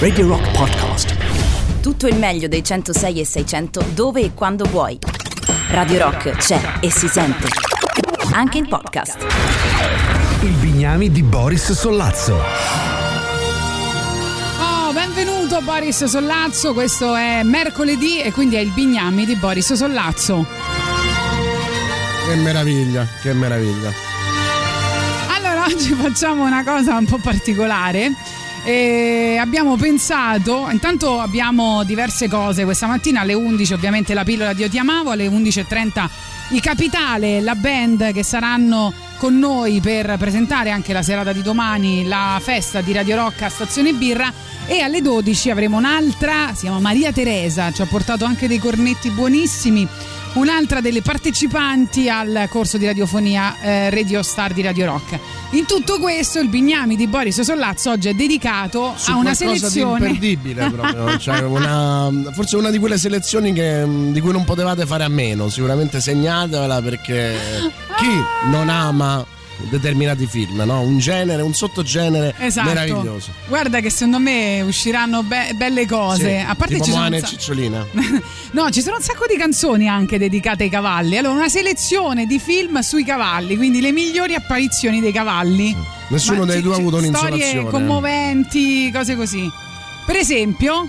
Radio Rock Podcast. Tutto il meglio dei 106 e 600 dove e quando vuoi. Radio Rock c'è e si sente. Anche in podcast. Il Bignami di Boris Sollazzo. Oh, benvenuto Boris Sollazzo, questo è mercoledì e quindi è il Bignami di Boris Sollazzo. Che meraviglia, che meraviglia. Allora, oggi facciamo una cosa un po' particolare. E abbiamo pensato, intanto abbiamo diverse cose. Questa mattina alle 11 ovviamente la pillola di Io ti amavo, alle 11.30 i Capitale, la band che saranno con noi per presentare anche la serata di domani la festa di Radio Rock a Stazione Birra. E alle 12 avremo un'altra, si chiama Maria Teresa, ci ha portato anche dei cornetti buonissimi un'altra delle partecipanti al corso di radiofonia eh, Radio Star di Radio Rock. In tutto questo il Bignami di Boris Sollazzo oggi è dedicato Su a una selezione di imperdibile proprio, cioè una, forse una di quelle selezioni che, di cui non potevate fare a meno, sicuramente segnatela perché chi non ama determinati film, no? Un genere, un sottogenere Esatto. meraviglioso. Guarda che secondo me usciranno be- belle cose. Sì, a parte tipo ci sono sa- Cicciolina. No, ci sono un sacco di canzoni anche dedicate ai cavalli. Allora, una selezione di film sui cavalli, quindi le migliori apparizioni dei cavalli. Nessuno Ma dei ci- due ha avuto Storie un'insolazione. commoventi, cose così. Per esempio,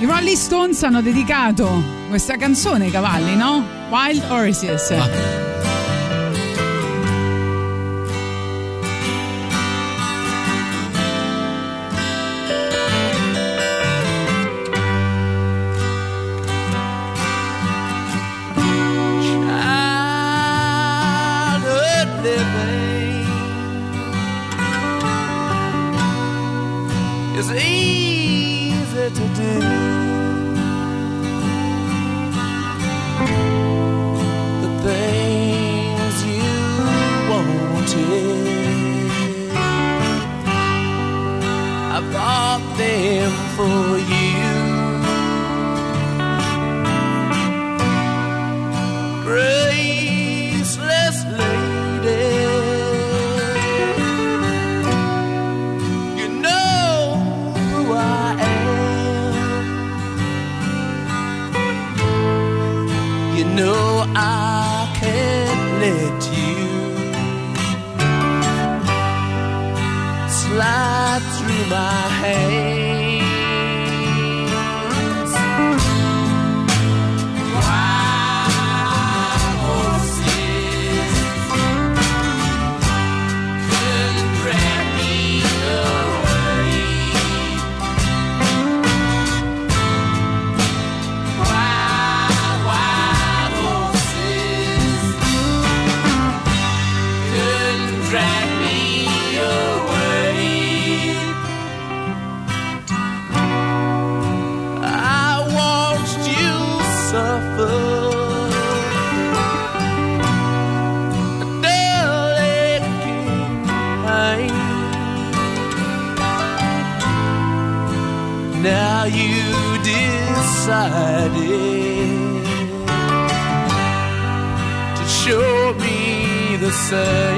i Rolling Stones hanno dedicato questa canzone ai cavalli, no? Wild Horses. Ah. Easy to me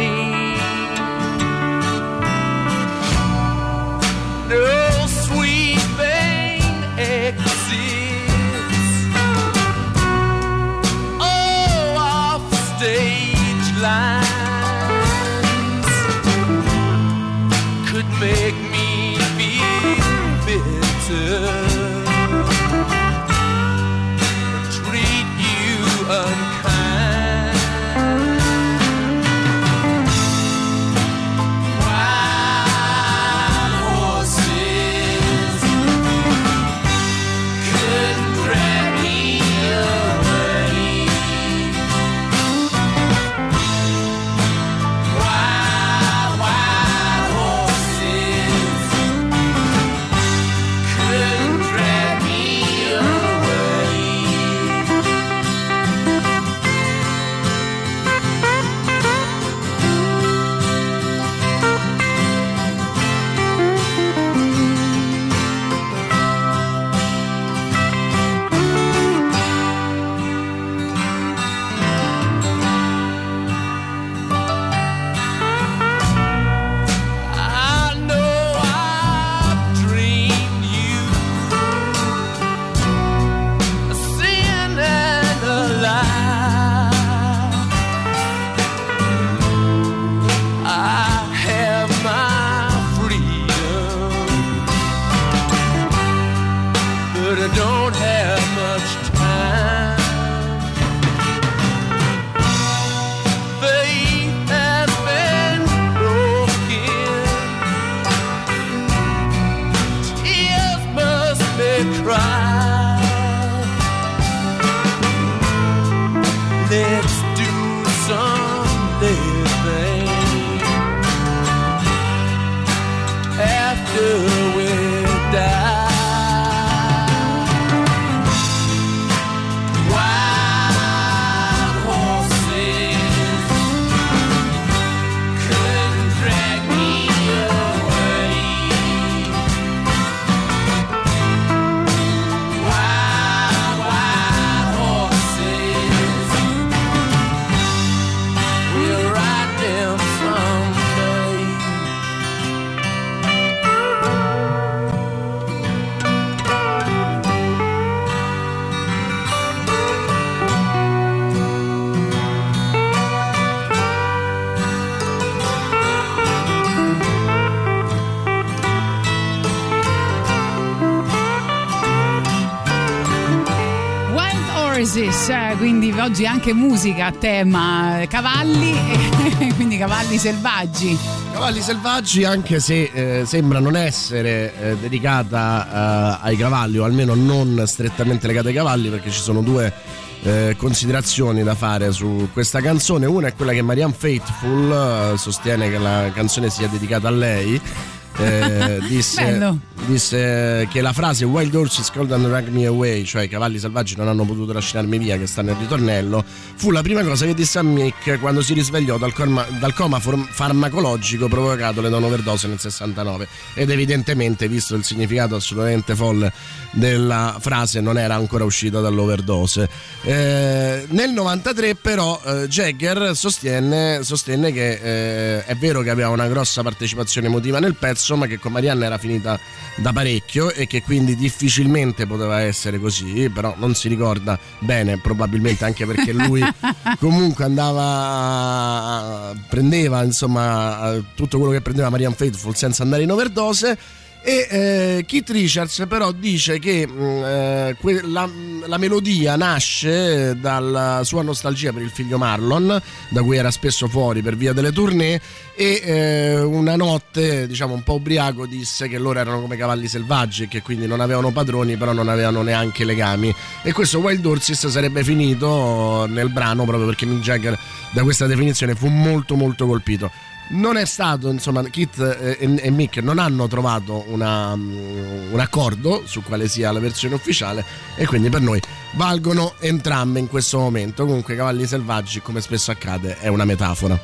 oggi anche musica a tema cavalli, e quindi cavalli selvaggi. Cavalli selvaggi, anche se eh, sembra non essere eh, dedicata eh, ai cavalli, o almeno non strettamente legata ai cavalli, perché ci sono due eh, considerazioni da fare su questa canzone. Una è quella che Marianne Faithful eh, sostiene che la canzone sia dedicata a lei. Eh, disse, Bello. Disse che la frase Wild horses could and drag me away, cioè i cavalli selvaggi non hanno potuto lasciarmi via, che sta nel ritornello, fu la prima cosa che disse a Mick quando si risvegliò dal coma, dal coma farmacologico provocatole da un'overdose nel 69. Ed evidentemente, visto il significato assolutamente folle della frase, non era ancora uscita dall'overdose. Eh, nel 93, però, eh, Jagger sostiene, sostenne che eh, è vero che aveva una grossa partecipazione emotiva nel pezzo, ma che con Marianne era finita da parecchio e che quindi difficilmente poteva essere così, però non si ricorda bene, probabilmente anche perché lui comunque andava, prendeva insomma tutto quello che prendeva Marianne Faithful senza andare in overdose. E eh, Keith Richards però dice che mh, eh, que- la, la melodia nasce dalla sua nostalgia per il figlio Marlon, da cui era spesso fuori per via delle tournée, e eh, una notte, diciamo un po' ubriaco, disse che loro erano come cavalli selvaggi che quindi non avevano padroni, però non avevano neanche legami. E questo Wild Horses sarebbe finito nel brano proprio perché Mick Jagger da questa definizione fu molto molto colpito non è stato, insomma, Kit e, e Mick non hanno trovato una, um, un accordo su quale sia la versione ufficiale e quindi per noi valgono entrambe in questo momento. Comunque Cavalli Selvaggi, come spesso accade, è una metafora.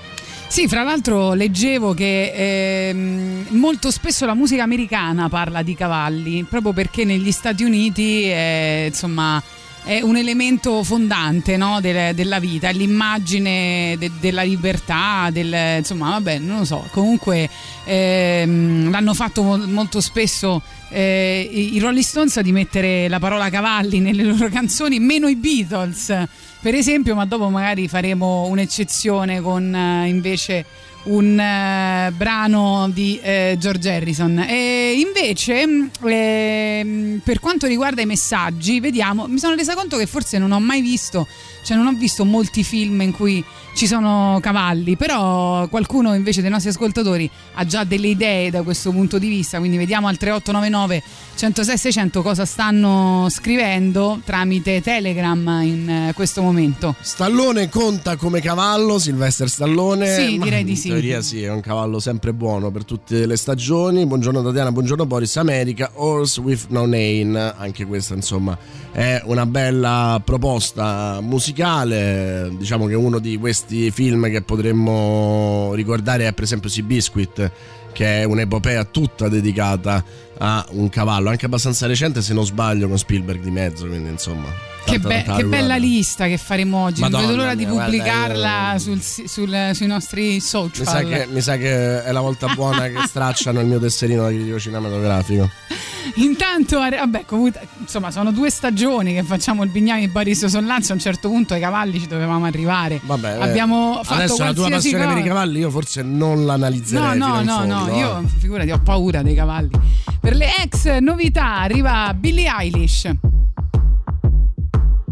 Sì, fra l'altro leggevo che ehm, molto spesso la musica americana parla di cavalli, proprio perché negli Stati Uniti è, insomma, è un elemento fondante no, del- della vita, l'immagine de- della libertà, del, insomma, vabbè, non lo so, comunque ehm, l'hanno fatto mol- molto spesso eh, i i Rolling Stones di mettere la parola cavalli nelle loro canzoni, meno i Beatles, per esempio, ma dopo magari faremo un'eccezione con eh, invece un eh, brano di eh, George Harrison. E invece, ehm, per quanto riguarda i messaggi, vediamo, mi sono resa conto che forse non ho mai visto, cioè non ho visto molti film in cui ci sono cavalli, però qualcuno invece dei nostri ascoltatori ha già delle idee da questo punto di vista, quindi vediamo al 3899 106 600 cosa stanno scrivendo tramite Telegram in eh, questo momento. Stallone conta come cavallo, Sylvester Stallone. Sì, direi di in sì. teoria sì, è un cavallo sempre buono per tutte le stagioni. Buongiorno Tatiana, buongiorno Boris. America, Horse with No Name. Anche questa, insomma, è una bella proposta musicale. Diciamo che uno di questi film che potremmo ricordare è per esempio Seabiscuit che è un'epopea tutta dedicata a un cavallo, anche abbastanza recente se non sbaglio con Spielberg di mezzo, quindi insomma... Che, be- che bella lista che faremo oggi. non Madonna vedo l'ora di mia, guarda, pubblicarla io- sul sul- sui nostri social. Mi sa, che, mi sa che è la volta buona che stracciano il mio tesserino da critico cinematografico. Intanto, vabbè, comunque, insomma, sono due stagioni che facciamo il Bignami e Boris Sollanzo. A un certo punto ai cavalli ci dovevamo arrivare. Vabbè, eh, Abbiamo fatto adesso la tua passione per i cosa. cavalli io forse non l'analizzerei. No, no, no, fondo, no, eh. io figurati, ho paura dei cavalli. Per le ex novità arriva Billie Eilish.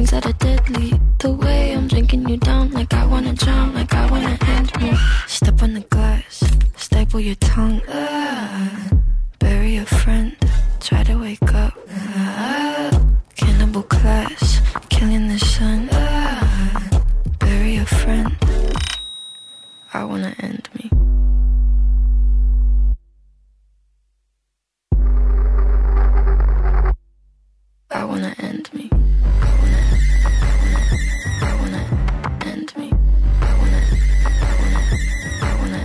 things that are deadly. The way I'm drinking you down, like I wanna drown, like I wanna end me. Step on the glass, staple your tongue. Ah, bury a friend, try to wake up. Ah, cannibal class, killing the sun. Ah, bury a friend. I wanna end me. I wanna end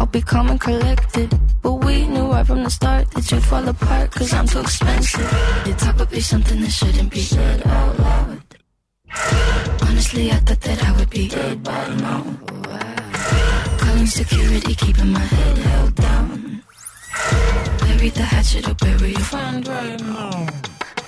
I'll be calm and collected. But we knew right from the start that you'd fall apart cause I'm too expensive. Your talk would be something that shouldn't be said out loud. Honestly, I thought that I would be dead by now. Calling security, keeping my head held down. Bury the hatchet or bury your friend right now.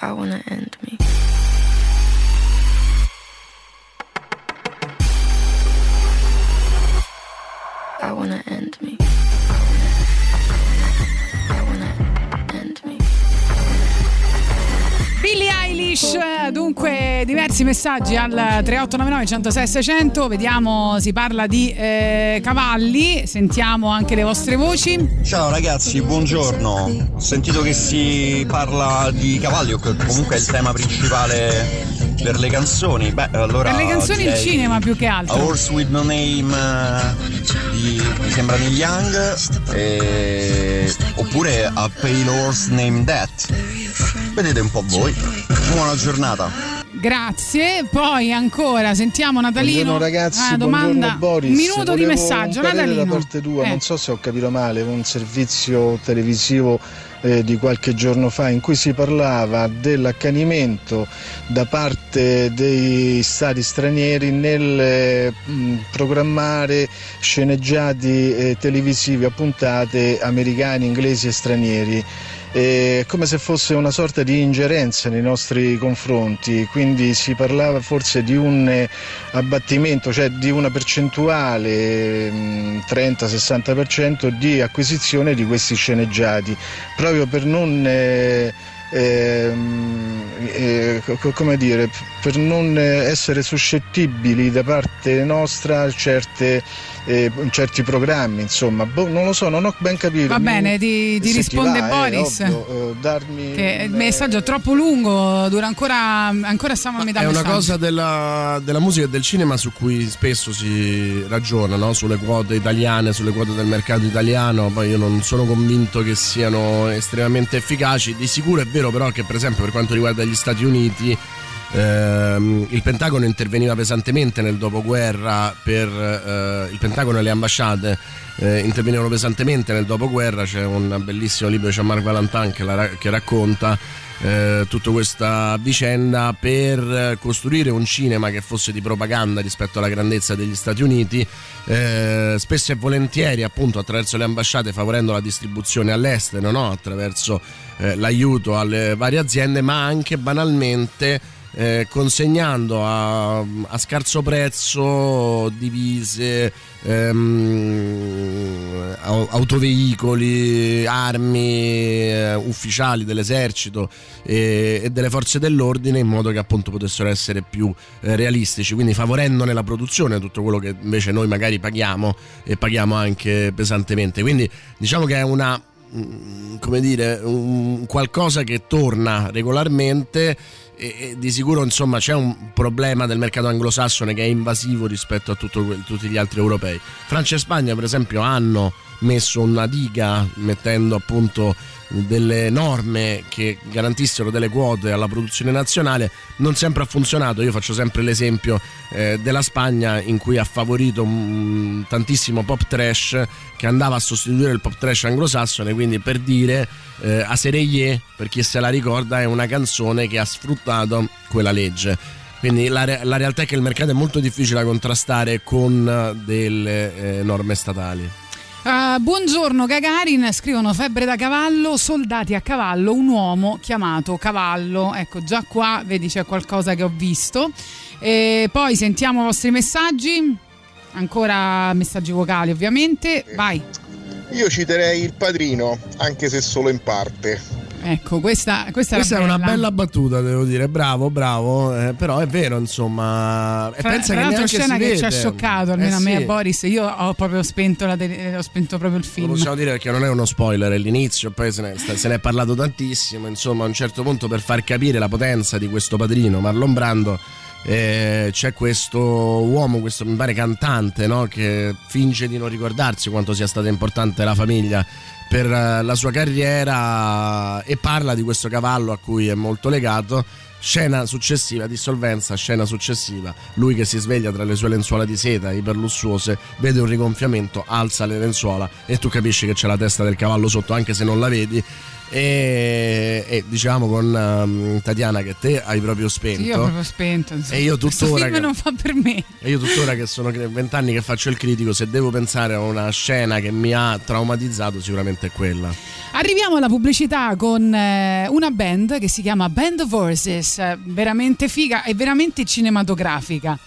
I want to end. Eilish, dunque diversi messaggi al 3899 106 600, vediamo si parla di eh, cavalli, sentiamo anche le vostre voci. Ciao ragazzi, buongiorno. Ho sentito che si parla di cavalli, o comunque è il tema principale per le canzoni. Beh, allora. Per le canzoni il cinema più che A altro. Horse with No Name eh, di mi sembra Neil Young e- oppure a Pale Horse Named That. Vedete un po' voi. Buona giornata. Grazie, poi ancora sentiamo Natalino. Buongiorno ragazzi, Ah, domanda. buongiorno Boris. Un minuto di Volevo messaggio, un parere Natalino. da parte tua, Eh. non so se ho capito male, un servizio televisivo eh, di qualche giorno fa in cui si parlava dell'accanimento da parte dei stati stranieri nel eh, mh, programmare sceneggiati eh, televisivi a puntate americani, inglesi e stranieri. Eh, come se fosse una sorta di ingerenza nei nostri confronti, quindi si parlava forse di un eh, abbattimento, cioè di una percentuale mm, 30-60% di acquisizione di questi sceneggiati, proprio per non eh, ehm, eh, co- come dire, per non eh, essere suscettibili da parte nostra certe, eh, certi programmi, insomma, Boh, non lo so, non ho ben capito. Va Mi- bene, ti, ti risponde va, è Boris. ovvio, eh, darmi che il messaggio è troppo lungo, dura ancora, ancora siamo a metà È una messaggio. cosa della, della musica e del cinema su cui spesso si ragiona, no? sulle quote italiane, sulle quote del mercato italiano. Poi io non sono convinto che siano estremamente efficaci. Di sicuro è vero però che per esempio per quanto riguarda gli Stati Uniti ehm, il Pentagono interveniva pesantemente nel dopoguerra per eh, il Pentagono e le ambasciate eh, intervenivano pesantemente nel dopoguerra. C'è un bellissimo libro di Jean-Marc Valentin che, la che racconta eh, tutta questa vicenda per eh, costruire un cinema che fosse di propaganda rispetto alla grandezza degli Stati Uniti, eh, spesso e volentieri appunto attraverso le ambasciate favorendo la distribuzione all'estero, no? attraverso eh, l'aiuto alle varie aziende, ma anche banalmente eh, consegnando a, a, scarso prezzo divise, ehm, autoveicoli, armi eh, ufficiali dell'esercito e, e, delle forze dell'ordine in modo che appunto potessero essere più eh, realistici, quindi favorendone la produzione, tutto quello che invece noi magari paghiamo e paghiamo anche pesantemente. Quindi diciamo che è una mm, come dire, un qualcosa che torna regolarmente e, di sicuro insomma c'è un problema del mercato anglosassone che è invasivo rispetto a tutto, tutti gli altri europei. Francia e Spagna per esempio hanno messo una diga mettendo appunto delle norme che garantissero delle quote alla produzione nazionale non sempre ha funzionato io faccio sempre l'esempio eh, della Spagna in cui ha favorito um, tantissimo pop trash che andava a sostituire il pop trash anglosassone quindi per dire eh, A Sereie per chi se la ricorda è una canzone che ha sfruttato quella legge quindi la, la, realtà è che il mercato è molto difficile da contrastare con delle eh, norme statali. Uh, buongiorno Gagarin, scrivono febbre da cavallo, soldati a cavallo, un uomo chiamato Cavallo. Ecco, già qua vedi c'è qualcosa che ho visto. E poi sentiamo i vostri messaggi, ancora messaggi vocali ovviamente. Vai. Io citerei il padrino, anche se solo in parte. Ecco, questa, questa, questa è una bella battuta, devo dire. Bravo, bravo. Eh, però è vero, insomma. E pensa tra che l'altro scena che ci ha scioccato, almeno eh, a me e sì. a Boris. Io ho proprio spento, la tele, ho spento proprio il film. Lo possiamo dire perché non è uno spoiler, è l'inizio, poi se ne, se ne è parlato tantissimo. Insomma, a un certo punto per far capire la potenza di questo padrino, Marlon Brando. Eh, c'è questo uomo, questo mi pare cantante, no? che finge di non ricordarsi quanto sia stata importante la famiglia per eh, la sua carriera e parla di questo cavallo a cui è molto legato. Scena successiva, dissolvenza, scena successiva, lui che si sveglia tra le sue lenzuola di seta iperlussuose, vede un rigonfiamento, alza le lenzuola e tu capisci che c'è la testa del cavallo sotto anche se non la vedi e, e, diciamo con um, Tatiana che te hai proprio spento. Sì, io ho proprio spento. Insomma. E io tuttora. Che, non fa per me. E io tuttora che sono vent'anni che faccio il critico, se devo pensare a una scena che mi ha traumatizzato, sicuramente è quella. Arriviamo alla pubblicità con eh, una band che si chiama Band of Horses, veramente figa e veramente cinematografica.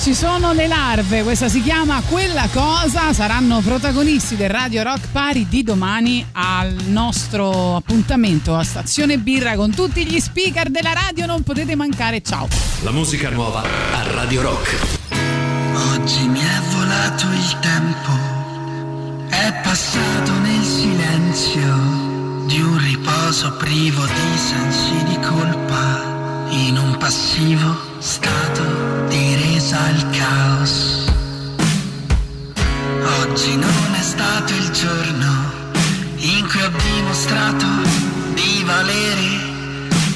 Ci sono le larve, questa si chiama Quella cosa, saranno protagonisti del Radio Rock Party di domani al nostro appuntamento a Stazione Birra con tutti gli speaker della radio, non potete mancare, ciao. La musica nuova a Radio Rock. Oggi mi è volato il tempo, è passato nel silenzio di un riposo privo di sensi di colpa, in un passivo stato di resa al caos. Oggi non è stato il giorno in cui ho dimostrato di valere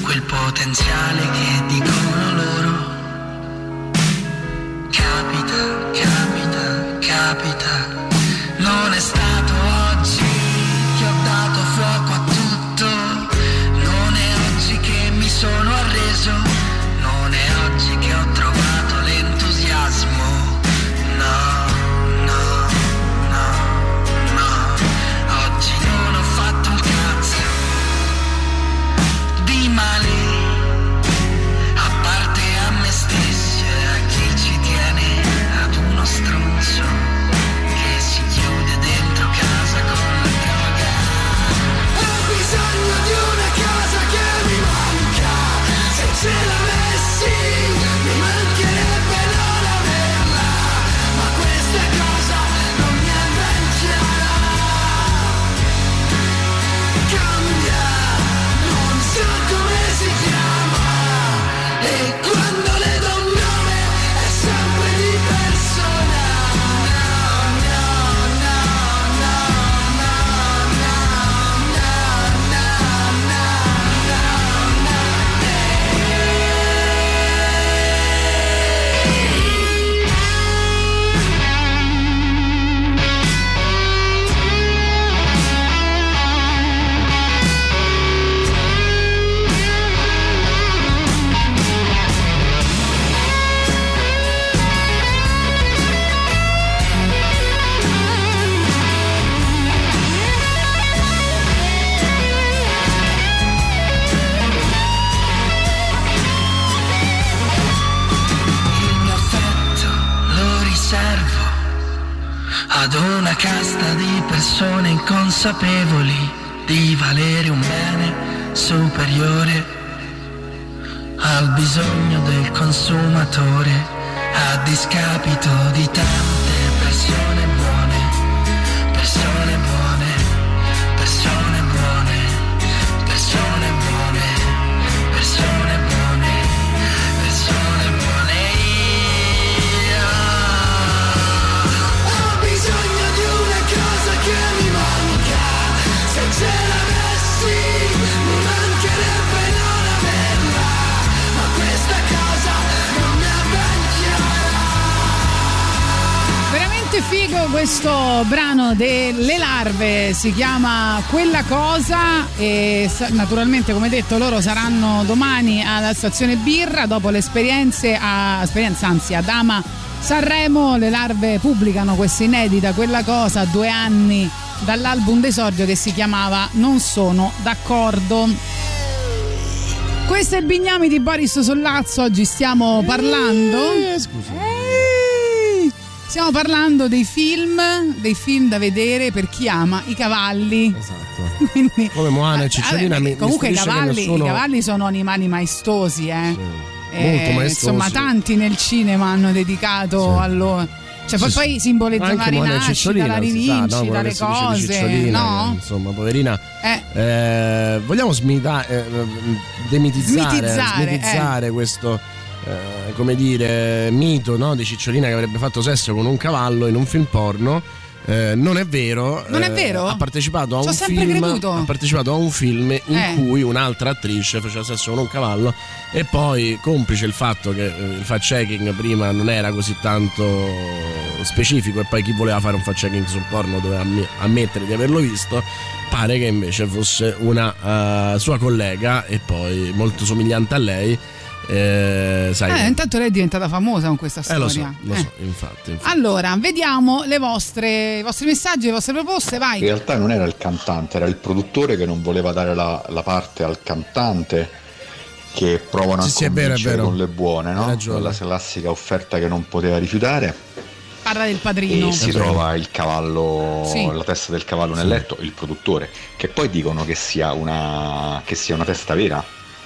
quel potenziale che dicono loro. Capita, capita, capita. Non è stato persone inconsapevoli di valere un bene superiore al bisogno del consumatore a discapito di tante persone figo questo brano delle larve, si chiama Quella cosa e naturalmente come detto loro saranno domani alla stazione Birra dopo le esperienze, a, esperienza anzi ad Ama Sanremo, le larve pubblicano questa inedita Quella cosa a due anni dall'album d'esordio che si chiamava Non sono d'accordo. Questo è il Bignami di Boris Sollazzo, oggi stiamo parlando... Eh, Stiamo parlando dei film, dei film da vedere per chi ama i cavalli. Esatto. Quindi, Come Moana e Ah, Cicciolina eh, mi, mi comunque i stupisce che cavalli, nessuno- i cavalli sono animali maestosi, eh. Eh, molto maestosi. Insomma, tanti nel cinema hanno dedicato a loro. Cioè, poi, Sì, poi sì. simboleggiano la rinascita, la no? rivincita, che le cose, no? insomma, poverina. Eh. Eh, vogliamo smita- eh, demitizzare, eh. smitizzare questo eh, come dire mito no, di Cicciolina che avrebbe fatto sesso con un cavallo in un film porno. Eh, non è vero. Non è eh, vero? ha partecipato film. Ha partecipato a un film in Eh. cui un'altra attrice faceva sesso con un cavallo. E poi, complice il fatto che eh, il fact checking prima non era così tanto specifico, e poi chi voleva fare un fact checking sul porno doveva ammettere di averlo visto. Pare che invece fosse una eh, sua collega e poi molto somigliante a lei. Eh, sai, Eh, intanto lei è diventata famosa con questa eh, storia. lo so, lo Eh. so, infatti. infatti. Allora, vediamo le vostre, i vostri messaggi, le vostre proposte, vai. In realtà non era il cantante, era il produttore che non voleva dare la, la parte al cantante che provano Sì, a sì, è vero, è convincere vero. con le buone, no? La classica offerta che non poteva rifiutare Parla del padrino. e si trova il cavallo, Sì. la testa del cavallo nel letto, il produttore, che poi dicono che sia una, che sia una testa vera,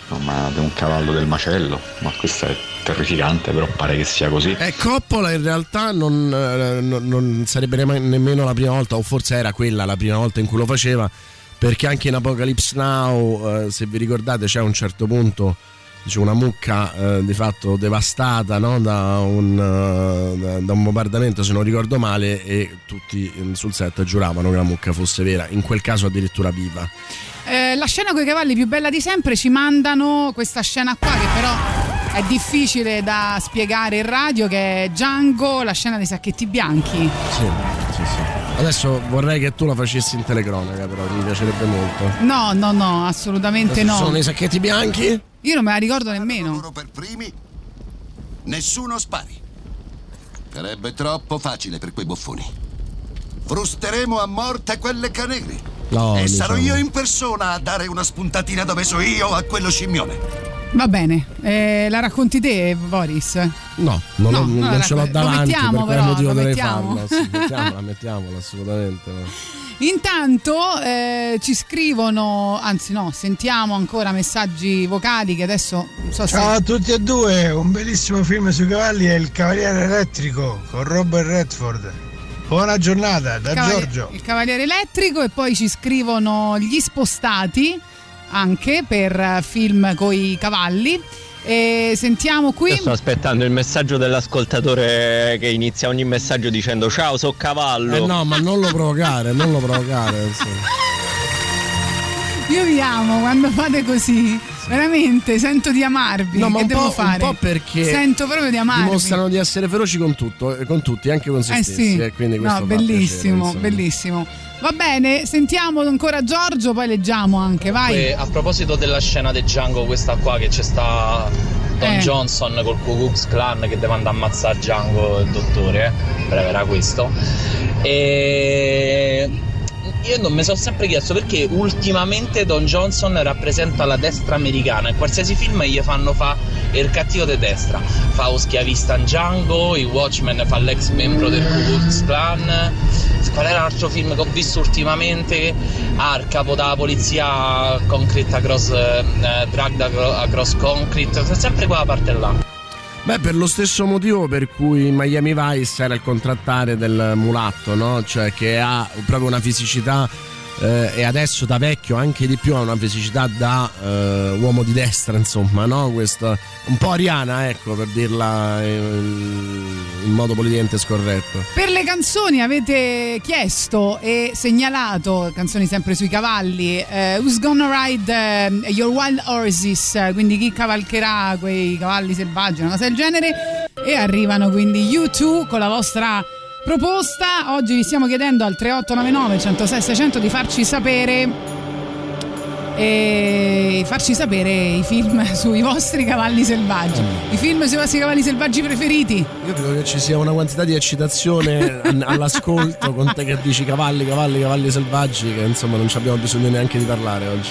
no, ma di un cavallo del macello, ma questo è terrificante, però pare che sia così. E Coppola in realtà non, eh, non- non sarebbe nemmeno la prima volta, o forse era quella la prima volta in cui lo faceva, perché anche in Apocalypse Now, eh, se vi ricordate, c'è a un certo punto dice, una mucca eh, di fatto devastata no? da, un, eh, da- un bombardamento, se non ricordo male, e tutti eh, sul set giuravano che la mucca fosse vera, in quel caso addirittura viva. Eh, la scena con i cavalli più bella di sempre ci mandano questa scena qua che però è difficile da spiegare in radio che è Django, la scena dei sacchetti bianchi. Sì, sì, sì. Adesso vorrei che tu la facessi in telecronaca, però mi piacerebbe molto. No, no, no, assolutamente no. Sono i sacchetti bianchi? Io non me la ricordo nemmeno. per primi, nessuno spari. Sarebbe troppo facile per quei buffoni. Frusteremo a morte quelle canegri. No, e diciamo. sarò io in persona a dare una spuntatina dove so io a quello scimmione. Va bene, eh, la racconti te, Boris? No, non, No, lo- no, non ce l'ho lo davanti, mettiamo, per però, motivo lo dovrei mettiamo. farlo? Sì, mettiamola, mettiamola, assolutamente. no. Intanto eh, ci scrivono, anzi no, sentiamo ancora messaggi vocali che adesso non so se... Ciao a tutti e due, un bellissimo film sui cavalli è Il Cavaliere Elettrico con Robert Redford. Buona giornata da Cavaliere- Giorgio. Il Cavaliere Elettrico e poi ci scrivono Gli Spostati anche per eh, film coi cavalli. E sentiamo qui. Io sto aspettando il messaggio dell'ascoltatore che inizia ogni messaggio dicendo ciao, so cavallo. Eh no, ma non lo provocare, non lo provocare. insomma. Io vi amo quando fate così. Veramente, sento di amarvi. No, ma che devo po', un fare? po' perché Sento proprio di amarvi. dimostrano di essere feroci con tutto, eh, con tutti, anche con se Eh stessi. sì, e quindi questo no, bellissimo, piacere, bellissimo. Va bene, sentiamo ancora Giorgio, poi leggiamo anche, vai. E a proposito della scena di Django, questa qua che c'è sta Don Eh. Johnson col Ku Klux Klan che deve andare a ammazzare Django, il dottore, eh. breve era questo. E io non mi sono sempre chiesto perché ultimamente Don Johnson rappresenta la destra americana. In qualsiasi film gli fanno fa il cattivo di destra. Fa lo schiavista in Django, i Watchmen fa l'ex membro del Ku Klux Klan. Qual era l'altro film che ho visto ultimamente? Ah, il capo della polizia Concrete Across eh, Drugged Acro- Across Concrete. Sempre quella parte là. Beh, per lo stesso motivo per cui Miami Vice era il contrattare del mulatto, no? Cioè che ha proprio una fisicità eh, e adesso da vecchio anche di più ha una fisicità da eh, uomo di destra, insomma, no? Questa, un po' ariana, ecco, per dirla in, in modo politicamente scorretto. Per le canzoni avete chiesto e segnalato, canzoni sempre sui cavalli, eh, Who's Gonna Ride eh, Your Wild Horses, eh, quindi chi cavalcherà quei cavalli selvaggi, una cosa del genere, e arrivano quindi U2 con la vostra proposta. Oggi vi stiamo chiedendo al 3899 106 600 di farci sapere e farci sapere i film sui vostri cavalli selvaggi, i film sui vostri cavalli selvaggi preferiti. Io credo che ci sia una quantità di eccitazione all'ascolto con te che dici cavalli, cavalli, cavalli selvaggi che insomma non ci abbiamo bisogno neanche di parlare oggi.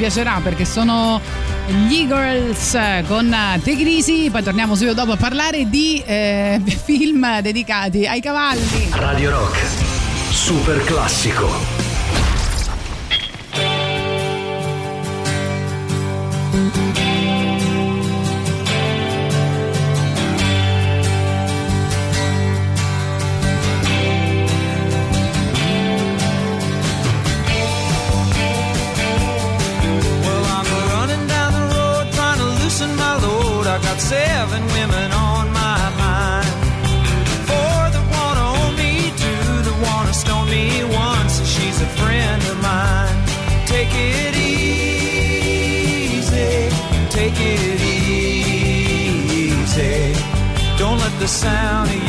Piacerà perché sono gli Eagles con Take Easy. Poi torniamo subito dopo a parlare di eh, film dedicati ai cavalli. Radio Rock, super classico. Sound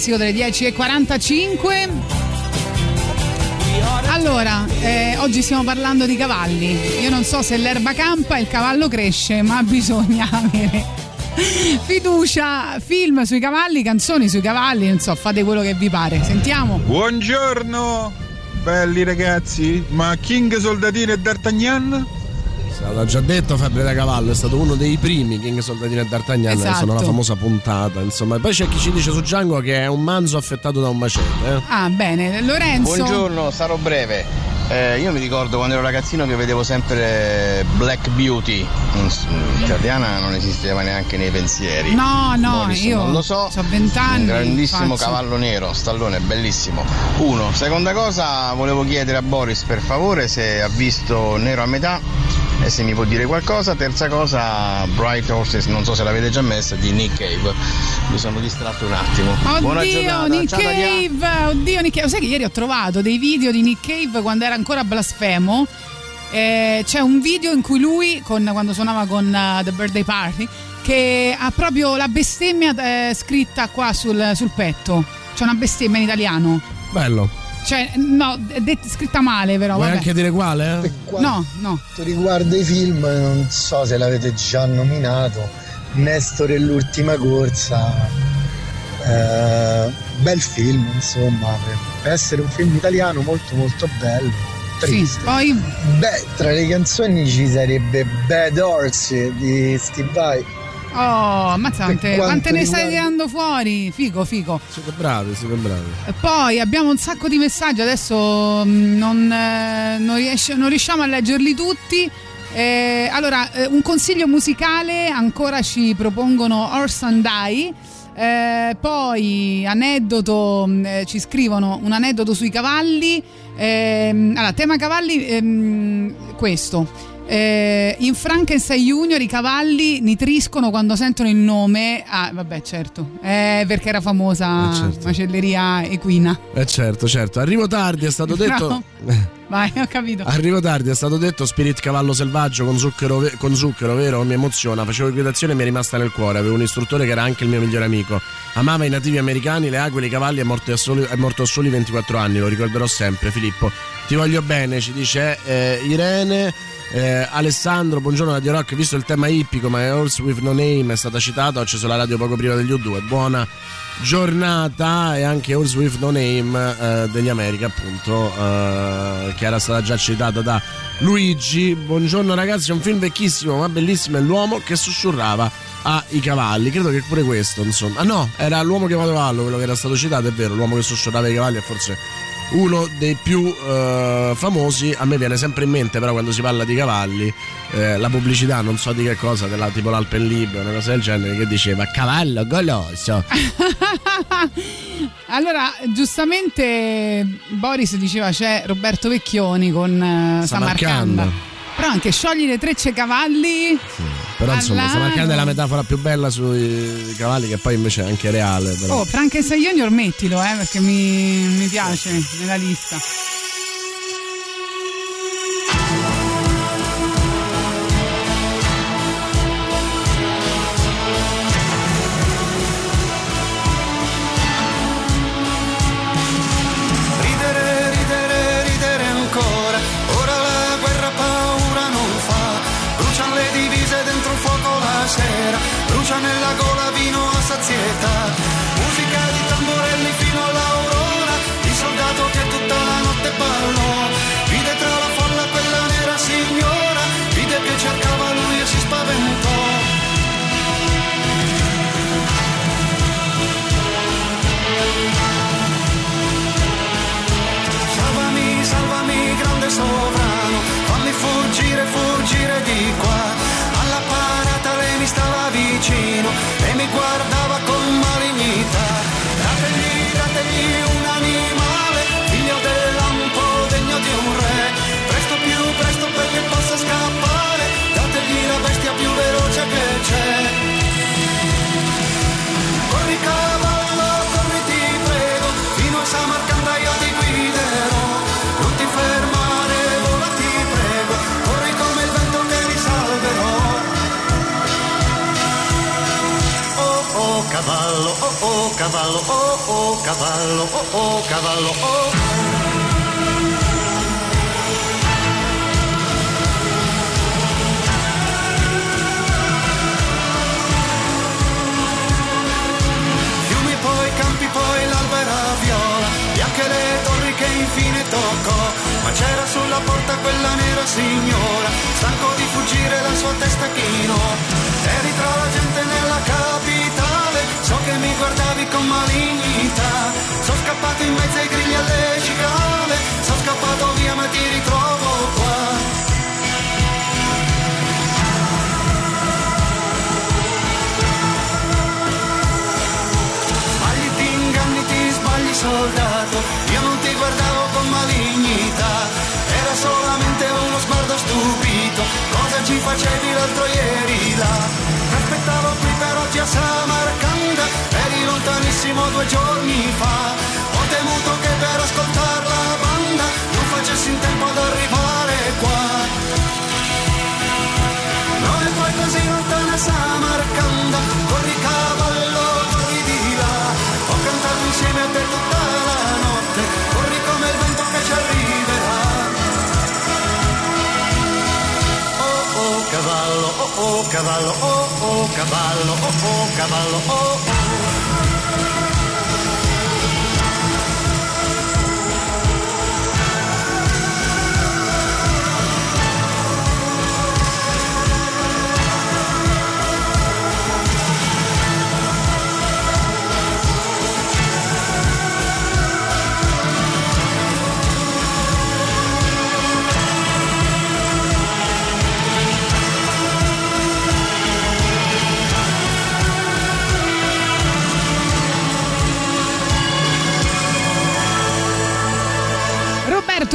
classico delle 10.45. Allora, eh, oggi stiamo parlando di cavalli. Io non so se l'erba campa e il cavallo cresce, ma bisogna avere fiducia. Film sui cavalli, canzoni sui cavalli, non so, fate quello che vi pare. Sentiamo. Buongiorno, belli ragazzi. Ma King Soldatino e D'Artagnan? L'ha già detto Fabbre da Cavallo, è stato uno dei primi King Soldatino e D'Artagnan, Esatto. sono la famosa puntata, insomma. Poi c'è chi ci dice su Django che è un manzo affettato da un macete. Eh? Ah, bene, Lorenzo. Buongiorno, sarò breve. Eh, io mi ricordo quando ero ragazzino che vedevo sempre Black Beauty. In, cioè, non esisteva neanche nei pensieri. No, no, Boris io non lo so. ho vent'anni. Un grandissimo faccio- cavallo nero, stallone, bellissimo. Uno. Seconda cosa, volevo chiedere a Boris per favore se ha visto Nero a metà se mi può dire qualcosa. Terza cosa, Bright Horses, non so se l'avete già messa, di Nick Cave. Mi sono distratto un attimo. Buona Oddio, giornata. Nick Ciao. Cave! Oddio, Nick Cave. Sai che ieri ho trovato dei video di Nick Cave quando era ancora blasfemo. Eh, c'è un video in cui lui, con- quando suonava con eh, The Birthday Party, che ha proprio la bestemmia eh, scritta qua sul, sul petto. C'è una bestemmia in italiano. Bello. Cioè, no, è det- scritta male, però. Vuoi vabbè. anche dire quale? eh? No, no. quanto riguarda i film, non so se l'avete già nominato, Nestor e l'ultima corsa Eh, bel film, insomma, per- per essere un film italiano molto molto bello. Triste. poi Beh, tra le canzoni ci sarebbe Bad Horse di Steve Vai. Oh, ammazza quante, ne stai tirando fuori? Figo, figo. Siete bravi, siete bravi. E Poi abbiamo un sacco di messaggi, adesso mm, non, eh, non riesce- non riusciamo a leggerli tutti. Eh, allora, eh, un consiglio musicale, ancora ci propongono Orson Die. Eh, poi aneddoto, mh, eh, ci scrivono un aneddoto sui cavalli. Ehm, allora, tema cavalli, ehm, questo. Eh, in Frankenstein Junior i cavalli nitriscono quando sentono il nome. Ah, vabbè, certo, Eh, perché era famosa Eh, certo. macelleria equina. Eh certo, certo. Arrivo tardi, è stato detto. Vai, ho capito. Arrivo tardi, è stato detto Spirit Cavallo Selvaggio con zucchero, con zucchero, vero? Mi emoziona. Facevo equitazione e mi è rimasta nel cuore. Avevo un istruttore che era anche il mio migliore amico. Amava i nativi americani, le aquile, i cavalli. È morto soli, è morto a soli 24 anni, lo ricorderò sempre. Filippo, ti voglio bene, ci dice eh, Irene. Eh, Alessandro, buongiorno Radio Rock. Visto il tema ippico, ma Horse with No Name è stata citata. Ho acceso la radio poco prima degli U2. Buona giornata e anche Horse with No Name eh, degli America, appunto, eh, che era stata già citata da Luigi. Buongiorno ragazzi, è un film vecchissimo ma bellissimo. È l'uomo che sussurrava ai cavalli. Credo che pure questo, insomma. Ah no, era l'uomo che va a cavallo, quello che era stato citato, è vero. L'uomo che sussurrava ai cavalli è forse uno dei più eh, famosi. A me viene sempre in mente, però, quando si parla di cavalli, eh, la pubblicità, non so di che cosa, della tipo l'Alpenlib o una cosa del genere, che diceva cavallo goloso. Allora, giustamente Boris diceva c'è Roberto Vecchioni con eh, Samarcanda. Però anche sciogli le trecce cavalli. Però insomma. Samarcanda è la metafora più bella sui cavalli, che poi invece è anche reale. Però. Oh, Frankenstein Junior mettilo, eh, perché mi, mi piace nella lista. Cavallo, oh oh cavallo, oh oh cavallo, oh. Fiumi poi, campi poi, l'albera viola, bianche le torri che infine toccò, ma c'era sulla porta quella nera signora, stanco di fuggire la sua testa chinò. Eri tra la gente nella capitale, so che mi guardavi con malignità, sono scappato in mezzo ai grilli alle cicale, sono scappato via ma ti ritrovo qua. Sbagli, ti inganni, ti sbagli soldato. Io non ti guardavo con malignità. Era solamente uno sguardo stupito. Cosa ci facevi l'altro ieri là? Ti aspettavo qui per oggi a Samarcanda. Eri lontanissimo due giorni fa. Ho temuto che per ascoltare la banda Non facessi in tempo ad arrivare qua. No e poi così lontana Samarcanda Corri cavallo, corri di là. Ho cantato insieme a te tutta la notte. Corri come il vento che ci arriverà. Oh oh cavallo, oh oh cavallo, oh oh cavallo, oh oh cavallo, oh oh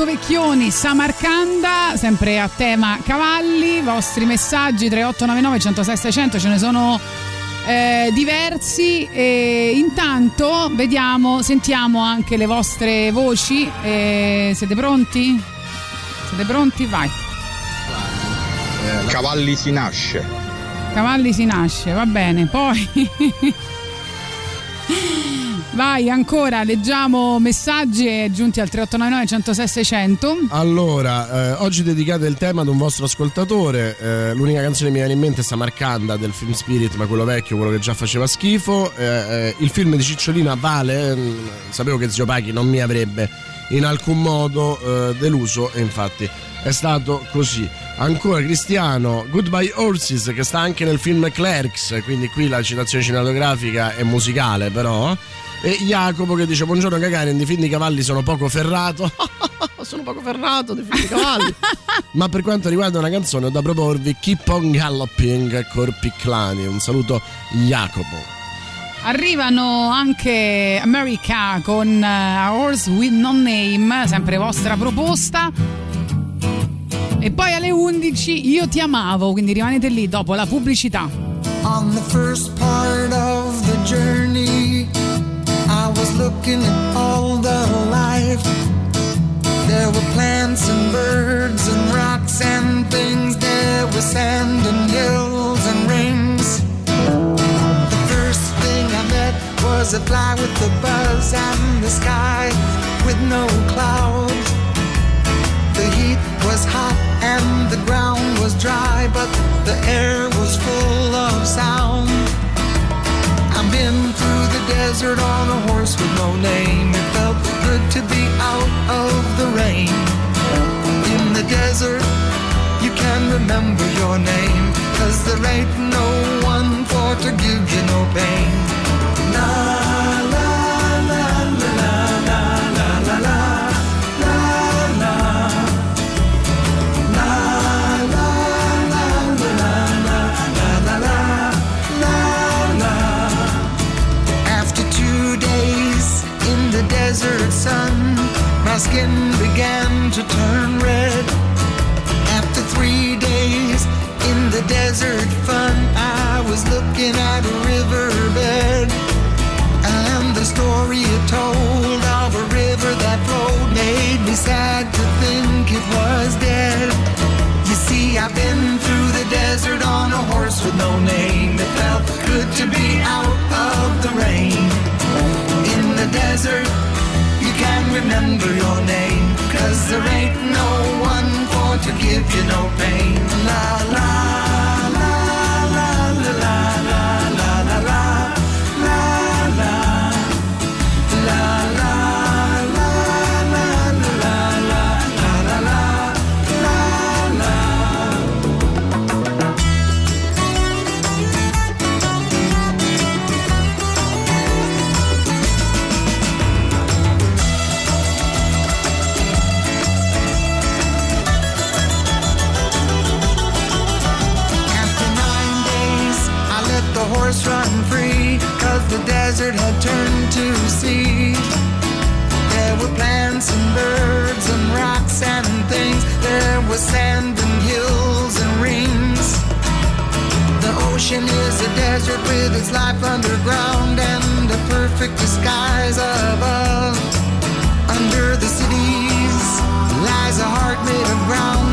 Vecchioni Samarcanda, sempre a tema cavalli, vostri messaggi 3899 106 600, ce ne sono eh, diversi e intanto vediamo, sentiamo anche le vostre voci. Eh, siete pronti? Siete pronti? Vai. Cavalli si nasce. Cavalli si nasce, va bene. Poi Vai ancora, leggiamo messaggi giunti al 3899 106 600. Allora, eh, oggi dedicate il tema ad un vostro ascoltatore. eh, l'unica canzone che mi viene in mente è Samarcanda del film Spirit, ma quello vecchio, quello che già faceva schifo. Eh, eh, il film di Cicciolina vale. mm, sapevo che Zio Pachi non mi avrebbe in alcun modo eh, deluso, e infatti è stato così. Ancora Cristiano, Goodbye Horses, che sta anche nel film Clerks, quindi qui la citazione cinematografica è musicale, però. E Jacopo che dice: Buongiorno Gagarin, di film di cavalli sono poco ferrato. sono poco ferrato di film di cavalli. Ma per quanto riguarda una canzone, ho da proporvi Keep on Galloping Corpiclani. Un saluto, Jacopo. Arrivano anche America con eh, A Horse with No Name, sempre vostra proposta. E poi alle 11 io ti amavo, quindi rimanete lì dopo la pubblicità. On the first part of the journey, looking at all the life. There were plants and birds and rocks and things. There was sand and hills and rings. The first thing I met was a fly with a buzz and the sky with no clouds. The heat was hot and the ground was dry, but the air was full of sound. I've been through desert on a horse with no name. It felt good to be out of the rain. In the desert, you can remember your name, cause there ain't no one for to give you no pain. La desert sun, my skin began to turn red. After three days in the desert fun, I was looking at a riverbed. And the story it told of a river that flowed made me sad to think it was dead. You see, I've been through the desert on a horse with no name. It felt good to be out of the rain. In the desert, remember your name. Cause there ain't no one for to give you no pain. La la the desert had turned to sea. There were plants and birds and rocks and things, there was sand and hills and rings. The ocean is a desert with its life underground and a perfect disguise above. Under the cities lies a heart made of ground,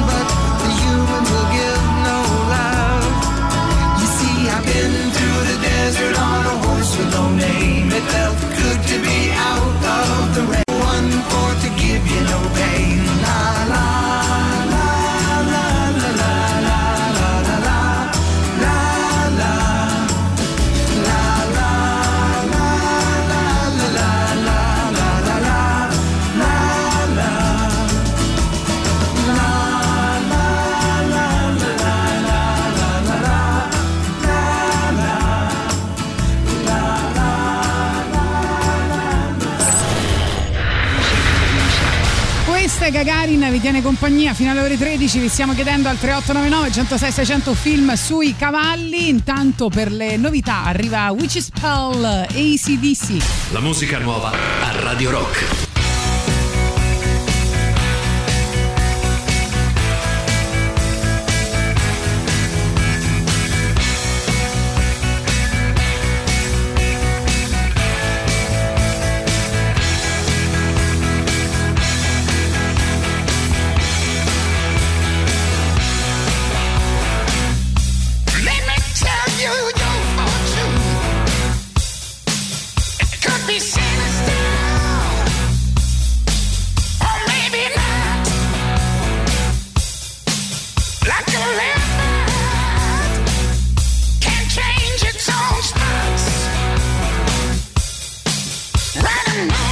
Gagarin, vi tiene compagnia fino alle ore 13, vi stiamo chiedendo al 3899 106 600 film sui cavalli, intanto per le novità arriva Witch Spell ACDC. La musica nuova a Radio Rock. Running.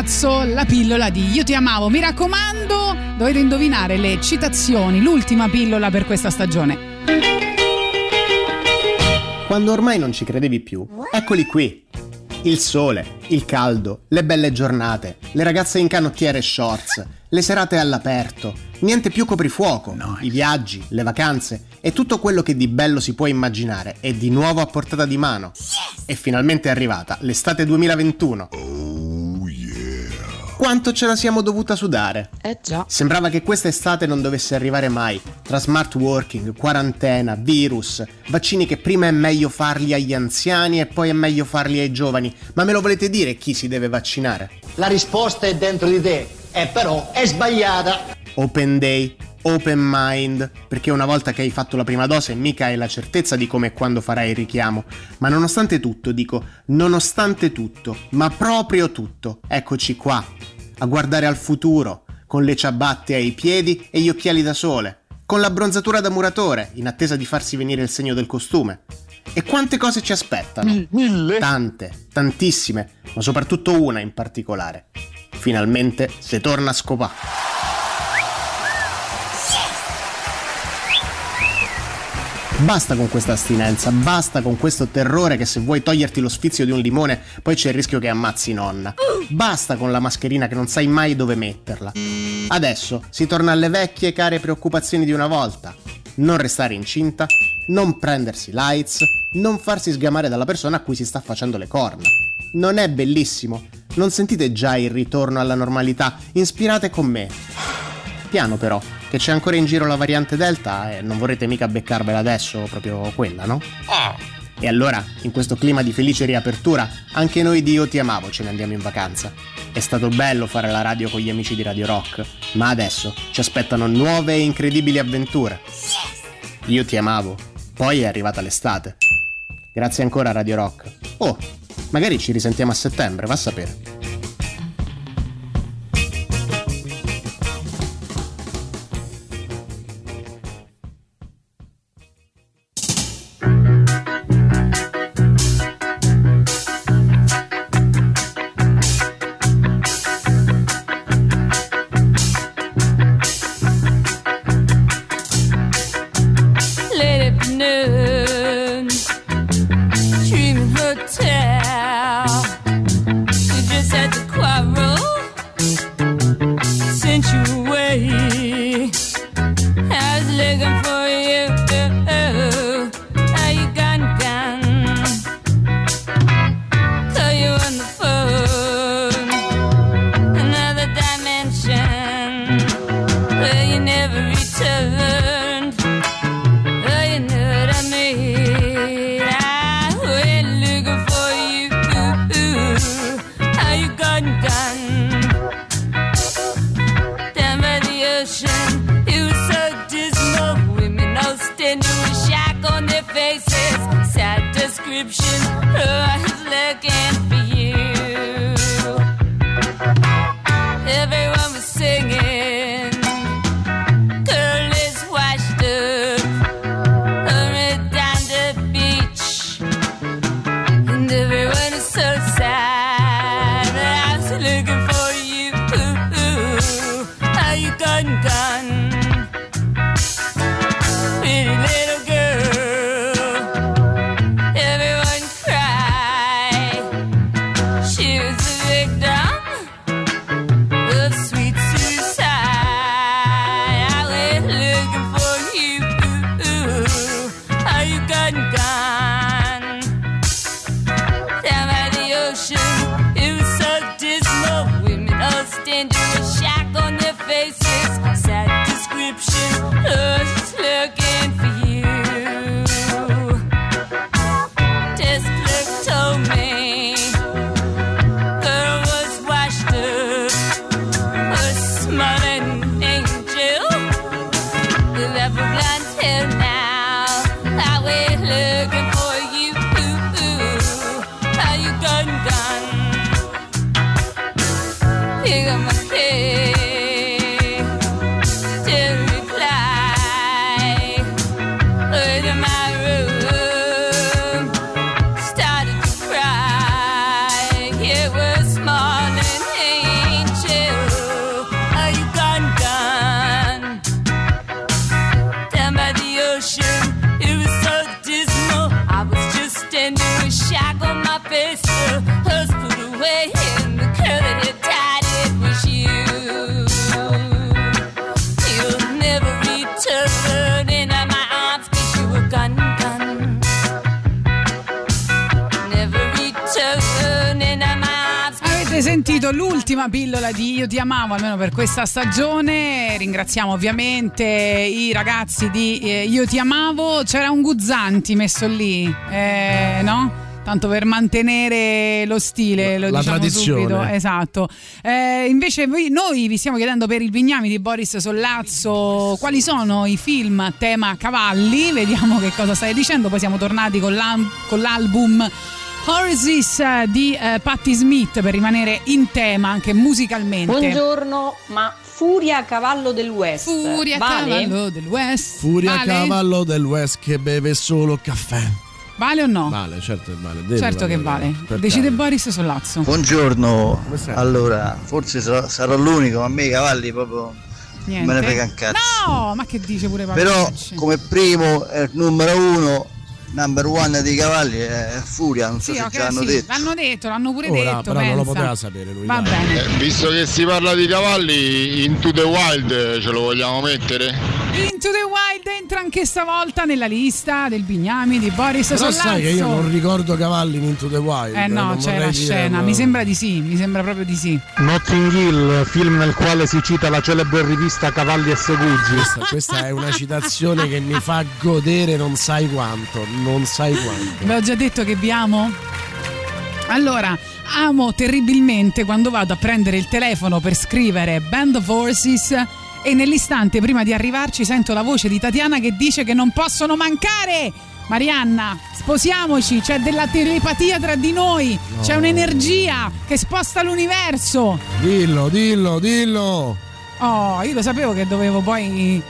Sollazzo, la pillola di Io ti amavo. Mi raccomando, dovete indovinare le citazioni, l'ultima pillola per questa stagione. Quando ormai non ci credevi più, eccoli qui. Il sole, il caldo, le belle giornate, le ragazze in canottiere e shorts, le serate all'aperto, niente più coprifuoco, i viaggi, le vacanze e tutto quello che di bello si può immaginare è di nuovo a portata di mano. E finalmente è arrivata l'estate 2021. Quanto ce la siamo dovuta sudare? Eh già. Sembrava che questa estate non dovesse arrivare mai, tra smart working, quarantena, virus, vaccini che prima è meglio farli agli anziani e poi è meglio farli ai giovani. Ma me lo volete dire chi si deve vaccinare? La risposta è dentro di te, e però è sbagliata. Open day, open mind, perché una volta che hai fatto la prima dose mica hai la certezza di come e quando farai il richiamo. Ma nonostante tutto, dico, nonostante tutto, ma proprio tutto, eccoci qua, a guardare al futuro, con le ciabatte ai piedi e gli occhiali da sole, con la bronzatura da muratore, in attesa di farsi venire il segno del costume. E quante cose ci aspettano? Mille? Tante, tantissime, ma soprattutto una in particolare. Finalmente se torna a scopare. Basta con questa astinenza, basta con questo terrore che se vuoi toglierti lo sfizio di un limone poi c'è il rischio che ammazzi nonna. Basta con la mascherina che non sai mai dove metterla. Adesso si torna alle vecchie care preoccupazioni di una volta. Non restare incinta, non prendersi lights, non farsi sgamare dalla persona a cui si sta facendo le corna. Non è bellissimo? Non sentite già il ritorno alla normalità? Inspirate con me. Piano però, che c'è ancora in giro la variante Delta e non vorrete mica beccarvela adesso, proprio quella, no? Ah, E allora, in questo clima di felice riapertura, anche noi di Io Ti Amavo ce ne andiamo in vacanza. È stato bello fare la radio con gli amici di Radio Rock, ma adesso ci aspettano nuove e incredibili avventure. Io Ti Amavo. Poi è arrivata l'estate. Grazie ancora Radio Rock. Oh, magari ci risentiamo a settembre, va a sapere. Questa stagione. Ringraziamo ovviamente i ragazzi di eh, Io ti amavo. C'era un Guzzanti messo lì, eh, no? Tanto per mantenere lo stile, lo La diciamo tradizione. subito. Esatto. Eh, invece noi vi stiamo chiedendo per il Vignami di Boris Sollazzo quali sono i film a tema cavalli. Vediamo che cosa stai dicendo. Poi siamo tornati con, l'al- con l'album Horses eh, di eh, Patti Smith per rimanere in tema anche musicalmente. Buongiorno, ma Furia a cavallo del West. Furia a vale? cavallo del West. Furia vale? cavallo del West che beve solo caffè. Vale o no? Vale, certo che vale. deve certo che valere, vale. per Decide caso. Boris Sollazzo. Buongiorno, allora forse sarò, sarò l'unico, ma a me i cavalli proprio Niente. me ne frega un cazzo. No, ma che dice pure Paolo Però come primo, eh, numero uno, number one dei cavalli è Furia, non so Sì, se ok, già l'hanno sì, detto. l'hanno detto, l'hanno pure Ora, detto. però non lo pensa. poteva sapere lui. Va dai. bene. Eh, visto che si parla di cavalli, Into the Wild eh, ce lo vogliamo mettere? Into the Wild entra anche stavolta nella lista del Bignami di Boris Però Sollazzo. sai che io non ricordo cavalli in Into the Wild. Eh no, non c'è la dire, scena, ma- mi sembra di sì, mi sembra proprio di sì. Notting Hill, film nel quale si cita la celebre rivista Cavalli e Segugi. Questa, questa è una citazione che mi fa godere non sai quanto. Non sai quanto. Vi ho già detto che vi amo? Allora, amo terribilmente quando vado a prendere il telefono per scrivere Band of Horses e nell'istante prima di arrivarci sento la voce di Tatiana che dice che non possono mancare. Marianna, sposiamoci, c'è della telepatia tra di noi, No. c'è un'energia che sposta l'universo. Dillo, dillo, dillo. Oh, io lo sapevo che dovevo poi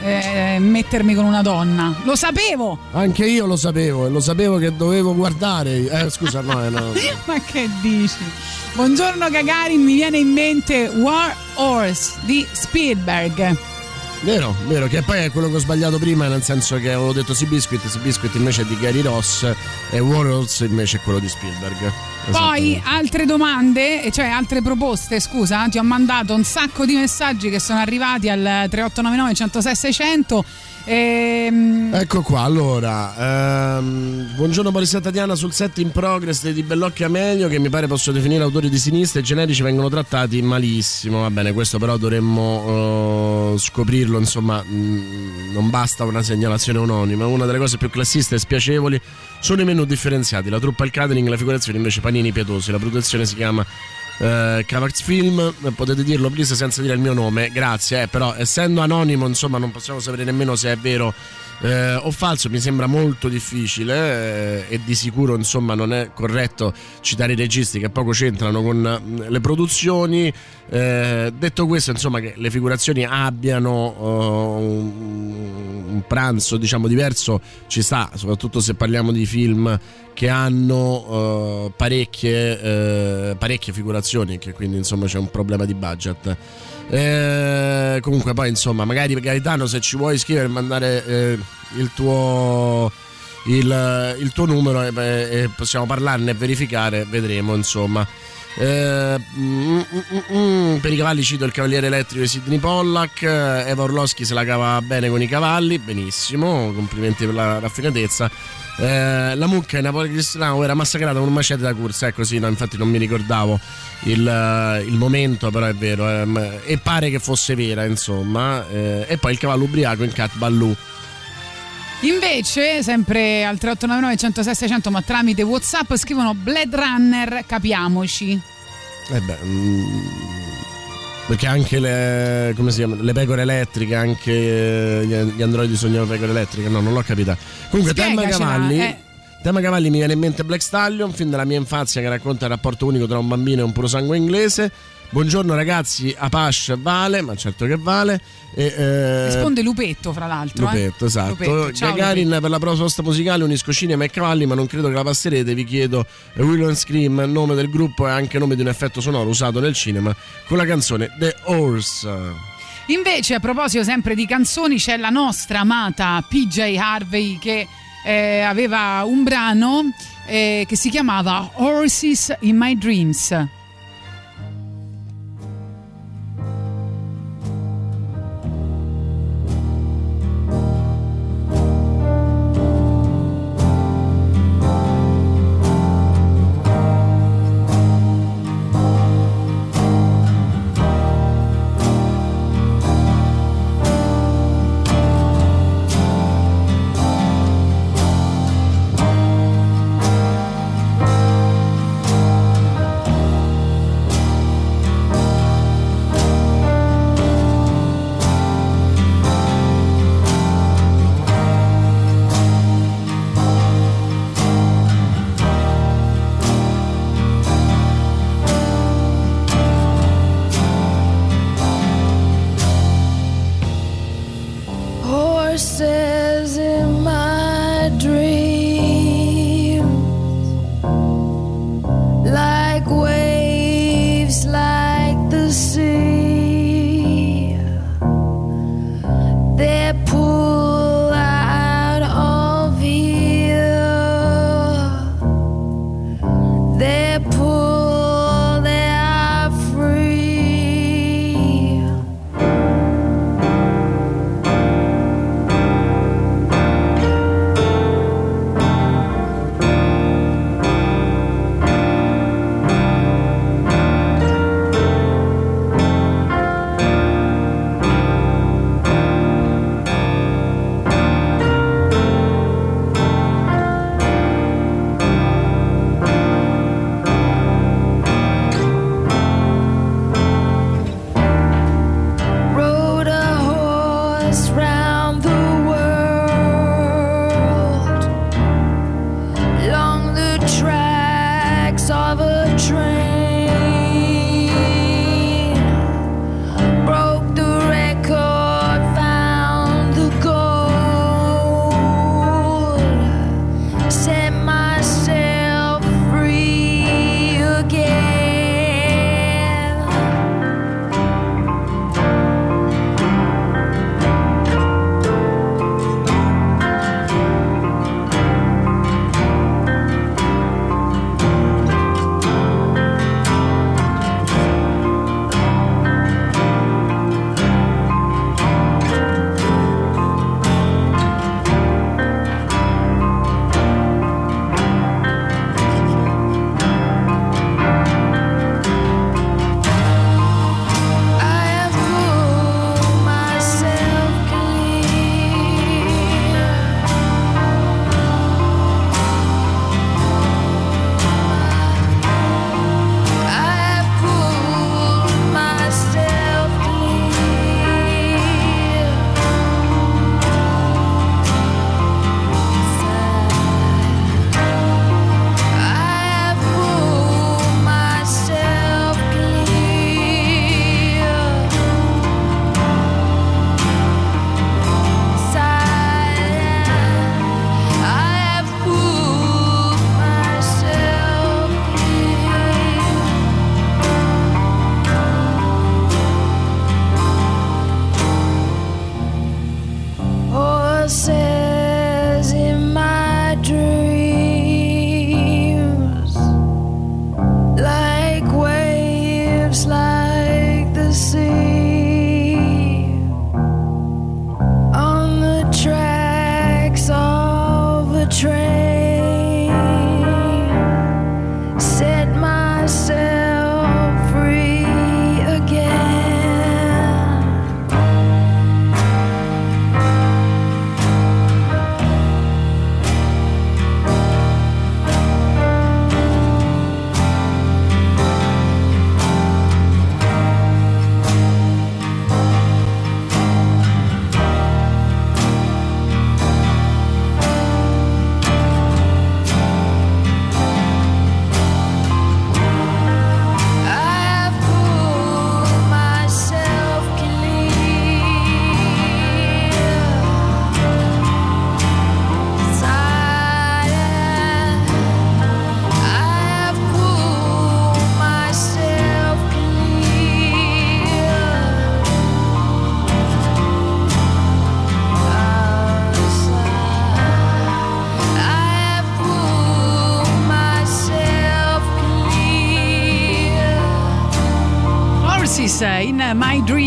eh, mettermi con una donna. Lo sapevo! Anche io lo sapevo e lo sapevo che dovevo guardare. Eh, scusa, no, eh, no. Ma che dici? Buongiorno Gagarin, mi viene in mente War Horse di Spielberg. Vero, vero, che poi è quello che ho sbagliato prima, nel senso che avevo detto Seabiscuit, Seabiscuit invece è di Gary Ross e Warhols invece è quello di Spielberg. Poi altre domande, cioè altre proposte, scusa, ti ho mandato un sacco di messaggi che sono arrivati al 3899 106 600. Ehm, Ecco qua, allora, ehm, buongiorno Boris Tatiana sul set in progress di Bellocchi e Amelio che mi pare posso definire autori di sinistra e generici vengono trattati malissimo, va bene, questo però dovremmo eh, scoprirlo, insomma, mh, non basta una segnalazione anonima, una delle cose più classiste e spiacevoli sono i menu differenziati, la truppa, il catering, la figurazione invece panini pietosi, la produzione si chiama eh, Cavax Film, potete dirlo please senza dire il mio nome, grazie, eh, però essendo anonimo insomma non possiamo sapere nemmeno se è vero eh, o falso, mi sembra molto difficile eh, e di sicuro insomma non è corretto citare i registi che poco c'entrano con mm, le produzioni. Eh, detto questo, insomma, che le figurazioni abbiano eh, un, un pranzo diciamo diverso ci sta, soprattutto se parliamo di film che hanno eh, parecchie, eh, parecchie figurazioni, che quindi insomma c'è un problema di budget. Eh, comunque poi insomma magari Gaetano se ci vuoi scrivere e mandare eh, il tuo il, il tuo numero e, e possiamo parlarne e verificare vedremo insomma. Eh, mm, mm, mm, mm, per i cavalli cito il cavaliere elettrico di Sidney Pollack eh, Eva Orlowski se la cava bene con i cavalli benissimo complimenti per la raffinatezza eh, la mucca in Napoli Cristiano era massacrata con un macete da corsa ecco sì no, infatti non mi ricordavo il, eh, il momento però è vero ehm, e pare che fosse vera insomma eh, e poi il cavallo ubriaco in Cat Ballou Invece, sempre al 3899 106 600, ma tramite WhatsApp, scrivono Blade Runner, capiamoci. Eh beh, mm, perché anche le, come si chiama, le pecore elettriche, anche eh, gli, androidi sognano pecore elettriche, no, non l'ho capita. Comunque, tema Spiegacela, cavalli. eh. Tema cavalli mi viene in mente Black Stallion, film della mia infanzia che racconta il rapporto unico tra un bambino e un puro sangue inglese. Buongiorno ragazzi, Apache vale, ma certo che vale. E, eh, Risponde Lupetto, fra l'altro. Lupetto, eh. esatto. Lupetto, ciao, Gagarin per la proposta musicale unisco cinema e cavalli, ma non credo che la passerete. Vi chiedo eh, Will Scream, nome del gruppo e anche nome di un effetto sonoro usato nel cinema con la canzone The Horse. Invece, a proposito sempre di canzoni, c'è la nostra amata PJ Harvey che eh, aveva un brano eh, che si chiamava Horses in My Dreams.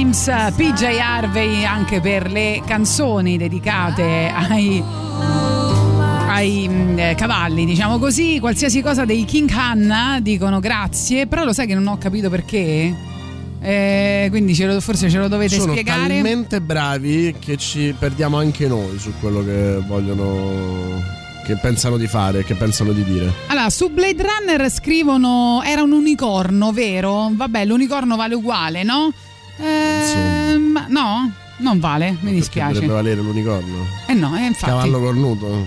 Dreams, PJ Harvey anche per le canzoni dedicate ai, ai mm, eh, cavalli, diciamo così. Qualsiasi cosa dei King Hanna dicono grazie, però lo sai che non ho capito perché? Eh, quindi ce lo- forse ce lo dovete Sono spiegare. talmente bravi che ci perdiamo anche noi su quello che vogliono. che pensano di fare, che pensano di dire. Allora, su Blade Runner scrivono era un unicorno, vero? Vabbè, l'unicorno vale uguale, no? No, non vale, mi dispiace. Dovrebbe valere l'unicorno. Eh no, eh, infatti. Cavallo cornuto.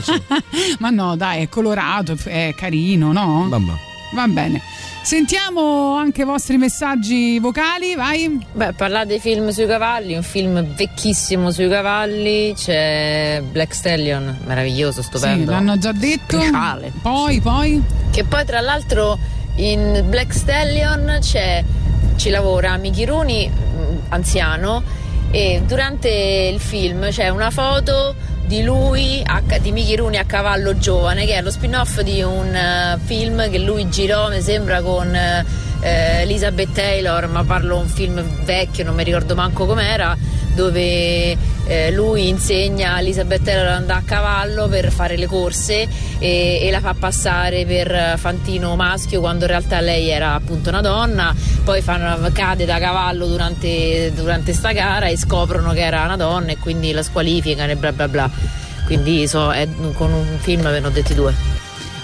So. Ma no, dai, è colorato, è carino, no? Vabbè. Va bene. Sentiamo anche i vostri messaggi vocali, vai. Beh, parlate di film sui cavalli, un film vecchissimo sui cavalli, c'è Black Stallion, meraviglioso, stupendo. Sì, l'hanno già detto. Cruciale. Poi, poi. Che poi tra l'altro in Black Stallion c'è, ci lavora Mickey Rooney, mh, anziano, e durante il film c'è una foto di lui, di Mickey Rooney a cavallo giovane, che è lo spin-off di un eh, film che lui girò, mi sembra, con eh, Elizabeth Taylor, ma parlo un film vecchio, non mi ricordo manco com'era, dove eh, lui insegna a Elizabeth Taylor ad andare a cavallo per fare le corse e, e la fa passare per fantino maschio quando in realtà lei era appunto una donna, poi fanno- cade da cavallo durante, durante sta gara e scoprono che era una donna e quindi la squalificano e bla bla bla. Quindi so, è- con un film ve ne ho detti due.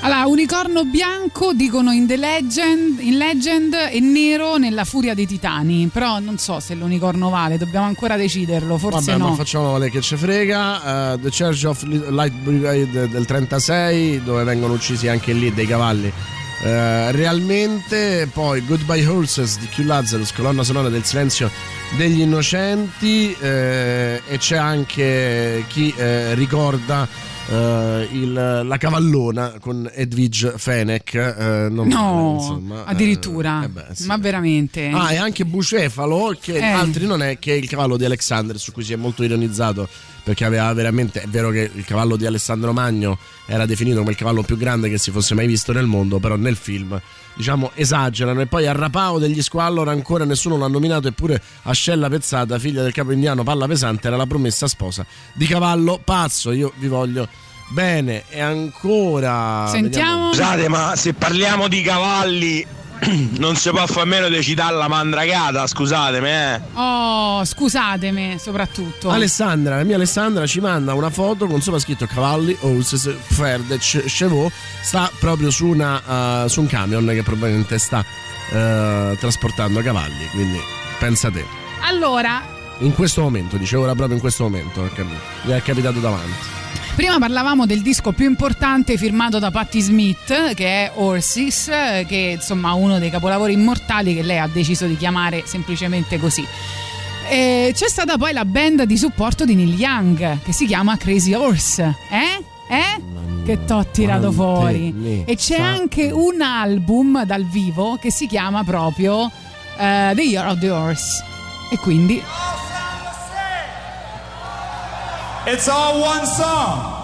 Allora, unicorno bianco dicono in The Legend, in Legend e nero nella Furia dei Titani. Però non so se l'unicorno vale, dobbiamo ancora deciderlo, forse Vabbè, no. ma facciamo le che ci frega. eh, The Church of Light Brigade del 36, dove vengono uccisi anche lì dei cavalli. Eh, realmente, poi Goodbye Horses di Q Lazarus, colonna sonora del silenzio degli innocenti. eh, e c'è anche chi eh, ricorda. eh, il- la cavallona con Edwige Fenech eh, non No, insomma, eh, addirittura. eh beh, sì. Ma veramente? Ah, e anche Bucefalo, che Eh. altri non è che il cavallo di Alexander, su cui si è molto ironizzato, perché aveva veramente. È vero che il cavallo di Alessandro Magno era definito come il cavallo più grande che si fosse mai visto nel mondo, però nel film, diciamo, esagerano. E poi a Rapao degli Squallor ancora nessuno l'ha nominato, eppure Ascella Pezzata, figlia del capo indiano Palla Pesante, era la promessa sposa di cavallo pazzo. Io vi voglio. Bene, e ancora. vediamo- Scusate, ma se parliamo di cavalli, non si può fare a meno di citare la mandragata, scusatemi, eh. Oh, scusatemi, soprattutto. Alessandra, la mia Alessandra ci manda una foto con sopra scritto cavalli horses Ferde Chevaux sta proprio su, una, eh, su un camion che probabilmente sta eh, trasportando cavalli quindi pensa te Allora, in questo momento dicevo ora proprio in questo momento perché gli è capitato davanti Prima parlavamo del disco più importante firmato da Patti Smith, che è Horses, che è insomma uno dei capolavori immortali che lei ha deciso di chiamare semplicemente così. E c'è stata poi la band di supporto di Neil Young, che si chiama Crazy Horse. Eh? Eh? Che t'ho tirato fuori. E c'è sa- anche un album dal vivo che si chiama proprio eh, The Year of the Horse. E quindi It's all one song.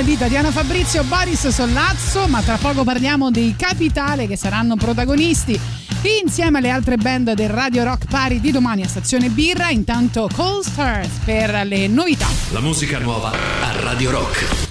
Compagnia di Tatiana Fabrizio, Boris Sollazzo, ma tra poco parliamo dei Capitale che saranno protagonisti insieme alle altre band del Radio Rock Party di domani a Stazione Birra. Intanto Cold Stars per le novità. La musica nuova a Radio Rock.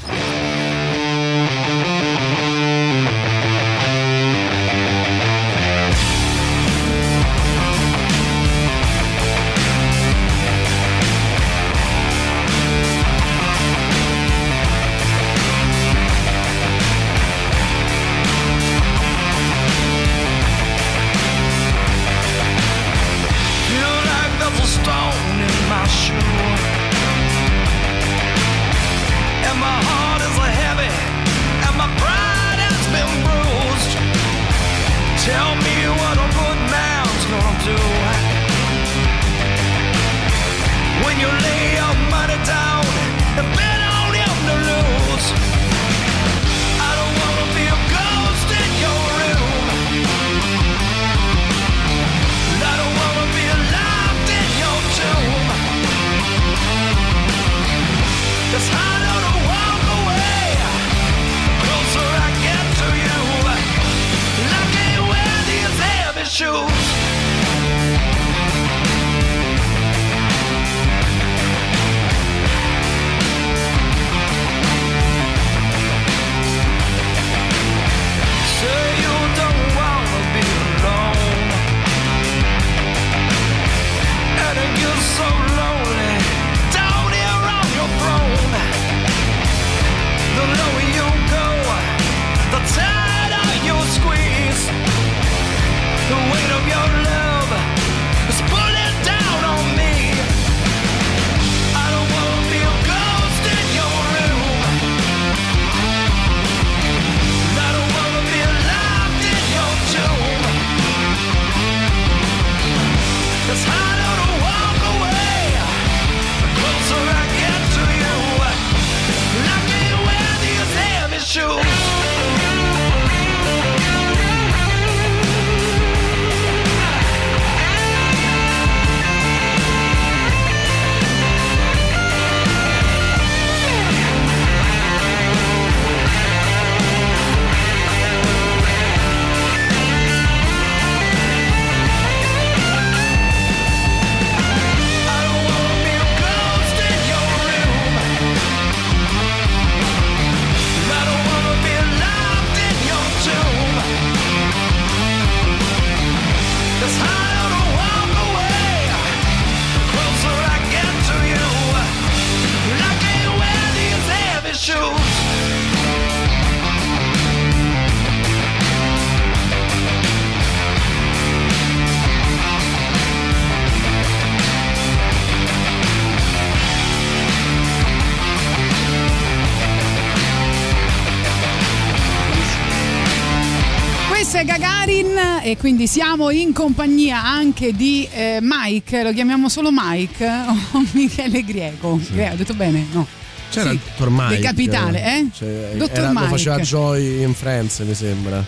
E quindi siamo in compagnia anche di eh, Mike, lo chiamiamo solo Mike o Michele Greco. Greco, ho detto bene? No. C'era Sì, il dottor Mike. Del capitale, eh? Cioè, Dottor era- lo Mike. faceva Joy in Friends, mi sembra.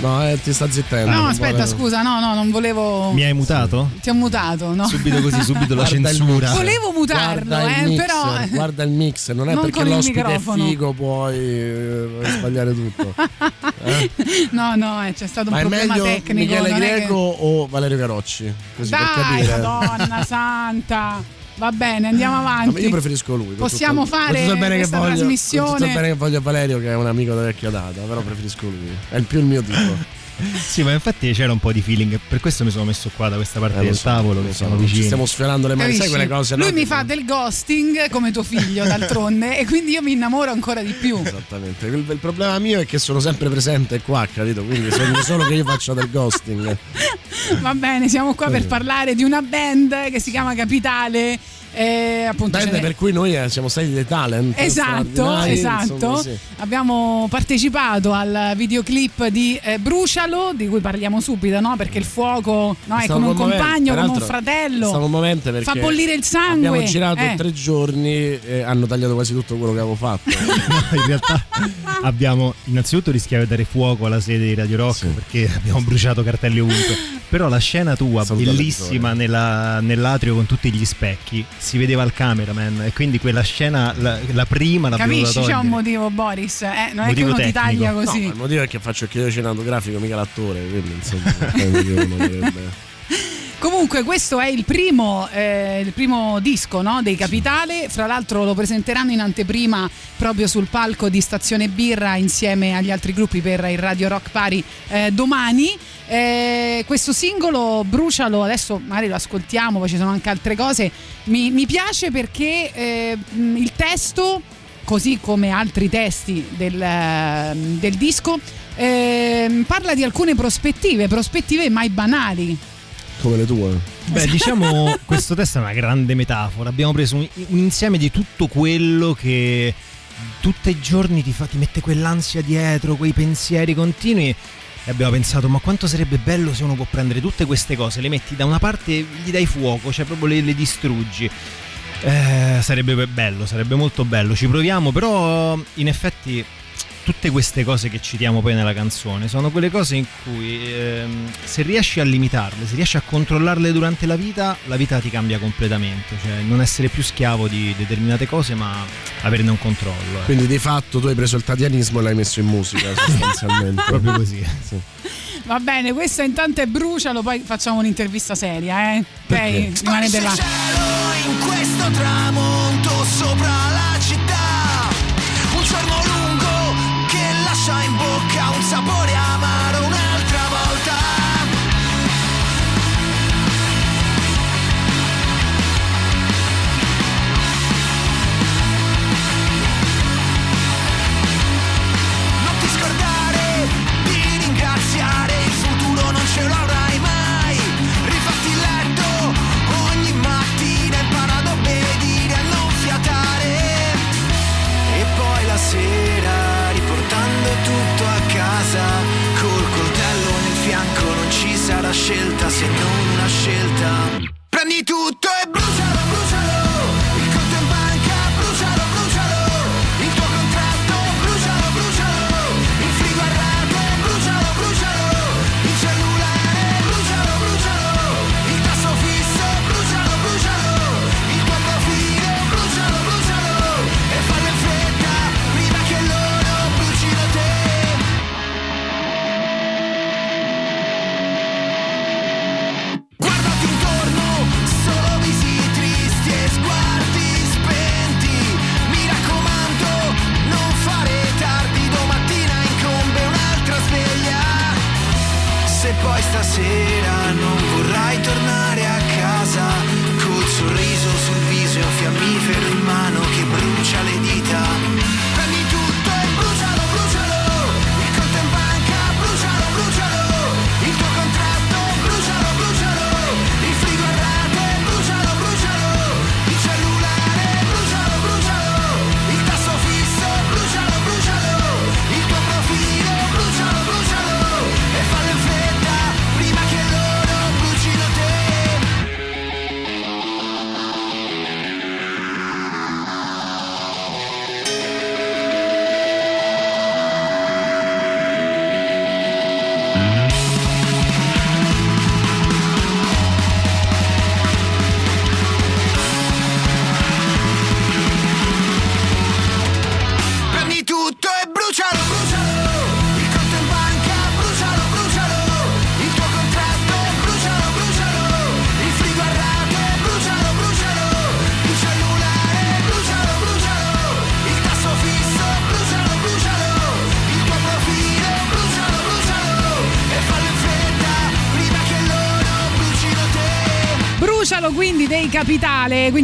No, eh, ti sta zittendo. No, aspetta, vuole- scusa, no, no, non volevo. Mi hai mutato? Ti ho mutato, no? Subito così, subito la censura. Volevo mutarlo, Guarda il eh, mixer, però. Guarda il mix, non è Non perché l'ospite è figo, puoi eh, sbagliare tutto. Eh? No, no, eh, c'è stato un Ma è problema meglio tecnico. Michele non è che- Greco o Valerio Carocci? Così per Dai, capire. Madonna santa. Va bene, andiamo No, avanti. io preferisco lui. Possiamo tutto- fare questa voglio, trasmissione. Il bene che voglio a Valerio, che è un amico da vecchia data, però preferisco lui. È il più il mio tipo. Sì, ma infatti c'era un po' di feeling. Per questo mi sono messo qua da questa parte Eh, del so, tavolo. lo Che siamo ci vicini. stiamo sfiorando le mani, sai Capisci? quelle cose. no? Lui mi fa del ghosting come tuo figlio, d'altronde, e quindi io mi innamoro ancora di più. Esattamente. Il, il problema mio è che sono sempre presente qua, capito? Quindi sogno solo che io faccia del ghosting. Va bene, siamo qua per Sì. parlare di una band che si chiama Capitale. Eh, appunto Band per cui noi eh, siamo stati dei talent. Esatto, straordinari, esatto. insomma, sì. Abbiamo partecipato al videoclip di eh, Brucia Brucialo, di cui parliamo subito, no? Perché il fuoco no, è Stavo come un commovente, compagno, come un fratello. Stavo commovente perché Fa bollire il sangue. Abbiamo girato Eh. tre giorni e hanno tagliato quasi tutto quello che avevo fatto. No, in realtà abbiamo innanzitutto rischiato di dare fuoco alla sede di Radio Rock perché abbiamo bruciato cartelli ovunque. Però la scena tua, bellissima nella- nell'atrio con tutti gli specchi, si vedeva al cameraman e quindi quella scena, la, la prima l'abbiamo Capisci? C'è un motivo, Boris. Eh? Non è che Motivo uno ti tecnico. taglia No, così. ma il motivo è che faccio il chiedo cinematografico, mica l'attore, quindi insomma, Comunque questo è il primo, eh, il primo disco no, dei Capitale, fra l'altro lo presenteranno in anteprima proprio sul palco di Stazione Birra insieme agli altri gruppi per il Radio Rock Party eh, domani. Eh, questo singolo Brucialo, adesso magari lo ascoltiamo, poi ci sono anche altre cose, mi, mi piace perché eh, mh, il testo, così come altri testi del, del disco, eh, parla di alcune prospettive, prospettive mai banali. Come le tue. Beh, diciamo, questo testo è una grande metafora. Abbiamo preso un, un insieme di tutto quello che tutti i giorni ti, fa, ti mette quell'ansia dietro, quei pensieri continui. E abbiamo pensato, ma quanto sarebbe bello se uno può prendere tutte queste cose, le metti da una parte, gli dai fuoco, cioè proprio le, le distruggi. Eh, sarebbe bello, sarebbe molto bello. Ci proviamo, però in effetti tutte queste cose che citiamo poi nella canzone sono quelle cose in cui ehm, se riesci a limitarle, se riesci a controllarle durante la vita, la vita ti cambia completamente, cioè non essere più schiavo di determinate cose ma averne un controllo. eh. Quindi di fatto tu hai preso il tatianismo e l'hai messo in musica sostanzialmente. Proprio così. Sì. Va bene, questo intanto è brucialo, poi facciamo un'intervista seria, eh? Ok? Rimanete là. in questo tramonto sopra la città. Un giorno scelta se non una scelta. Prendi tutto e brucialo, brucialo.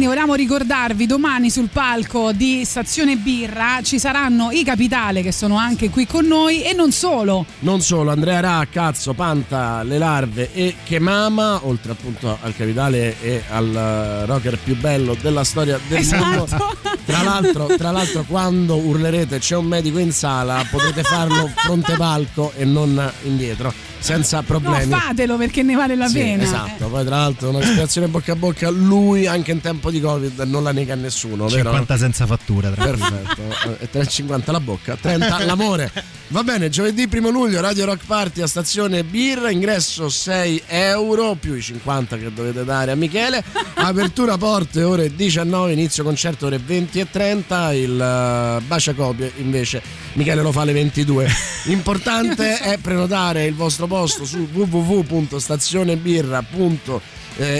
Quindi vogliamo ricordarvi domani sul palco di Stazione Birra ci saranno i Capitale che sono anche qui con noi e non solo. Non solo, Andrea Ra, Cazzo, Panta, Le Larve e Chemama, oltre appunto al capitale e al eh, rocker più bello della storia del Esatto. mondo. Tra l'altro, tra l'altro, quando urlerete c'è un medico in sala, potrete farlo fronte palco e non indietro, senza No, problemi. fatelo perché ne vale la Sì, pena. esatto, poi tra l'altro una respirazione bocca a bocca, lui anche in tempo di Covid non la nega a nessuno, vero? 50 senza fattura, tranquillo. Perfetto, e 3,50 la bocca, 30 l'amore. Va bene, giovedì 1 luglio Radio Rock Party a stazione Birra, ingresso 6 euro più i 50 che dovete dare a Michele. Apertura porte ore 19, inizio concerto ore 20 e 30, il uh, bacia copie invece Michele lo fa alle 22. Importante è prenotare il vostro posto su www.stazionebirra.it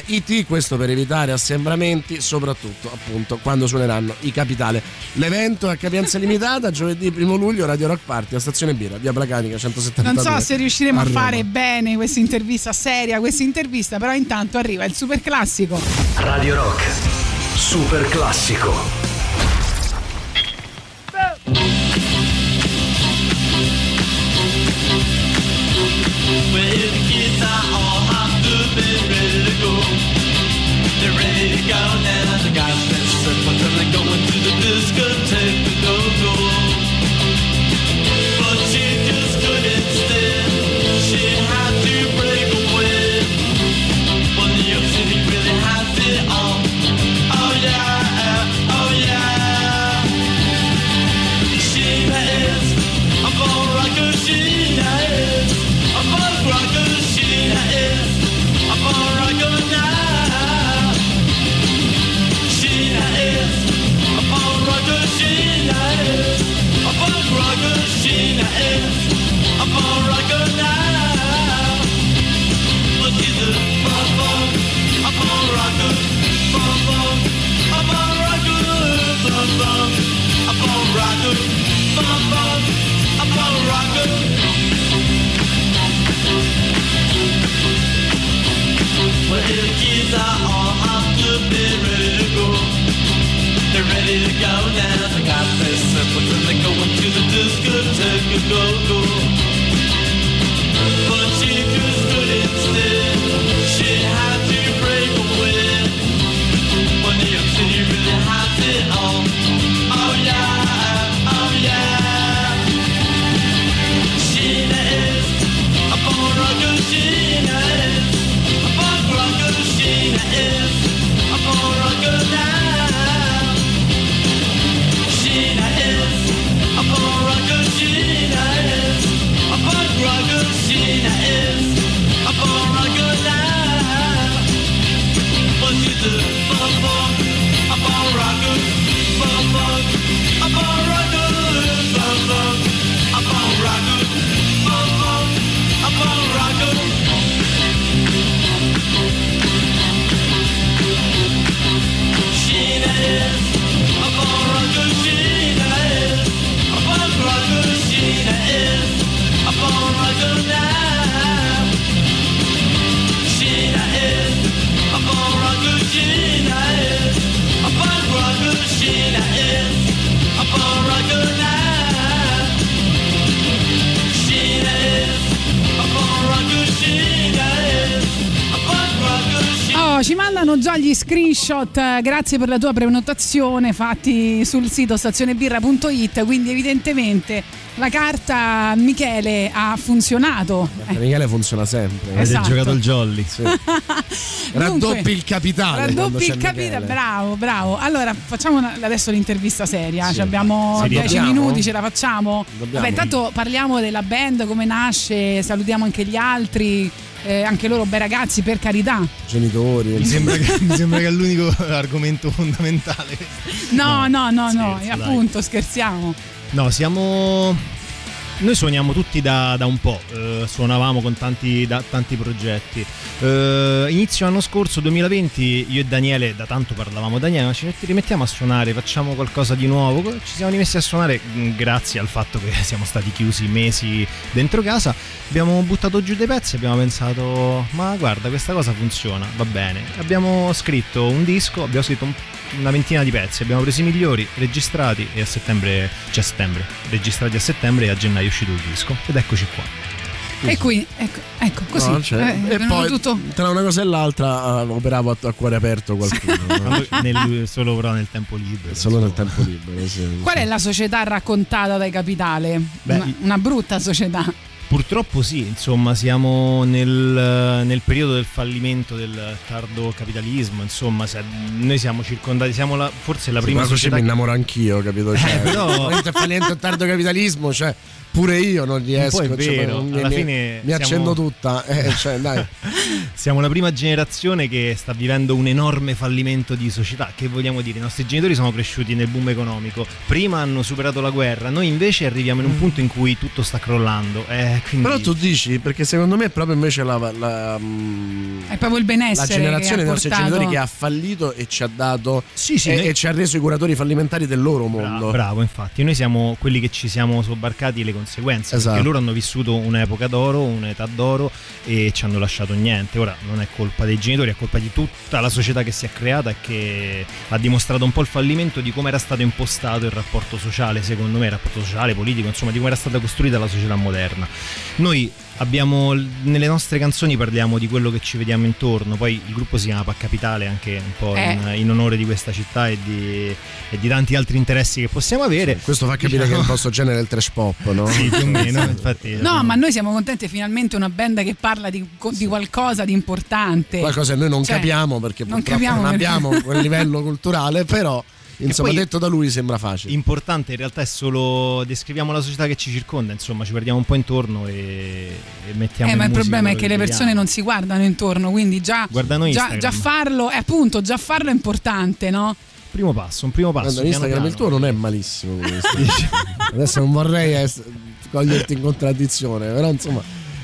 IT, questo per evitare assembramenti, soprattutto appunto quando suoneranno i capitale. L'evento è a capienza limitata, giovedì 1 luglio, Radio Rock Party a Stazione Birra, via Placanica 172. Non so se riusciremo a, Roma. fare bene questa intervista seria, questa intervista, però intanto arriva il super classico. Radio Rock. Super classico. They're ready to go now. The guys been slipping from the gold. magazine già gli screenshot, eh, grazie per la tua prenotazione fatti sul sito stazionebirra.it, quindi evidentemente la carta Michele ha funzionato. Eh, Michele funziona sempre. Avete Esatto. giocato il jolly. Raddoppi il capitale. Raddoppi il capita, Michele. bravo, bravo. Allora, facciamo una- adesso l'intervista seria. Sì. Ci abbiamo Seria. 10 Dobbiamo? minuti, ce la facciamo. Dobbiamo. Vabbè, intanto parliamo della band, come nasce, salutiamo anche gli altri, eh, anche loro bei ragazzi, per carità. Genitori. Mi sembra, che, mi sembra che è l'unico argomento fondamentale. No, no, no, no, scherzo, dai. appunto, scherziamo. No, siamo. Noi suoniamo tutti da, da un po', eh, suonavamo con tanti, da- tanti progetti. Eh, inizio anno scorso, 2020, io e Daniele, da tanto parlavamo, Daniele, ma ci rimettiamo a suonare, facciamo qualcosa di nuovo. Ci siamo rimessi a suonare mh, grazie al fatto che siamo stati chiusi mesi dentro casa. Abbiamo buttato giù dei pezzi e abbiamo pensato, ma guarda, questa cosa funziona, va bene. Abbiamo scritto un disco, abbiamo scritto un- una ventina di pezzi, abbiamo preso i migliori, registrati e a settembre, cioè a settembre, registrati a settembre e a gennaio uscito il disco. Ed eccoci qua. E qui, ecco, ecco così. No, cioè, eh, e poi tutto. tra una cosa e l'altra eh, operavo a, a cuore aperto qualcuno. nel- solo però nel tempo libero. Solo nel tempo libero. sì. Qual è la società raccontata dai Capitale? Beh, una, una brutta società. Purtroppo sì, insomma, siamo nel, nel periodo del fallimento del tardo capitalismo, insomma, se- noi siamo circondati, siamo la- forse la Sì, prima ma così società mi che- innamoro anch'io, capito? Cioè, però- veramente è fallimento il tardo capitalismo, cioè pure io non riesco. Un po' è cioè, vero, mi, alla mi- fine mi siamo- accendo tutta. eh, cioè, dai. Siamo la prima generazione che sta vivendo un enorme fallimento di società. Che vogliamo dire? I nostri genitori sono cresciuti nel boom economico, prima hanno superato la guerra, noi invece arriviamo in un punto in cui tutto sta crollando. Eh, quindi... Però tu dici, perché secondo me è proprio invece la, la, mm, È proprio il benessere. la generazione dei nostri genitori che ha fallito e ci ha dato sì, e, noi- e ci ha reso i curatori fallimentari del loro mondo. Bravo, infatti, noi siamo quelli che ci siamo sobbarcati le conseguenze. Esatto. Perché loro hanno vissuto un'epoca d'oro, un'età d'oro e ci hanno lasciato niente. Ora non è colpa dei genitori, è colpa di tutta la società che si è creata e che ha dimostrato un po' il fallimento di come era stato impostato il rapporto sociale, secondo me, il rapporto sociale, politico, insomma, di come era stata costruita la società moderna. Noi abbiamo nelle nostre canzoni parliamo di quello che ci vediamo intorno poi il gruppo si chiama Pacca Capitale anche un po' Eh. in, in onore di questa città e di, e di tanti altri interessi che possiamo avere Questo fa capire che è il vostro genere è il trash pop, no? sì più o meno infatti No, ma noi siamo contenti finalmente una band che parla di, di qualcosa di importante. Qualcosa che noi non Cioè, capiamo perché non purtroppo capiamo non perché- abbiamo quel livello culturale, però insomma poi- detto da lui sembra facile. importante in realtà è solo descriviamo la società che ci circonda insomma ci guardiamo un po' intorno e, e mettiamo Eh, in ma il problema è che le persone non si guardano intorno, quindi già, Guardano già, già farlo, è appunto, già farlo è importante, no? primo passo un primo passo Guarda, piano Instagram il tuo non è malissimo Adesso non vorrei coglierti in contraddizione, però insomma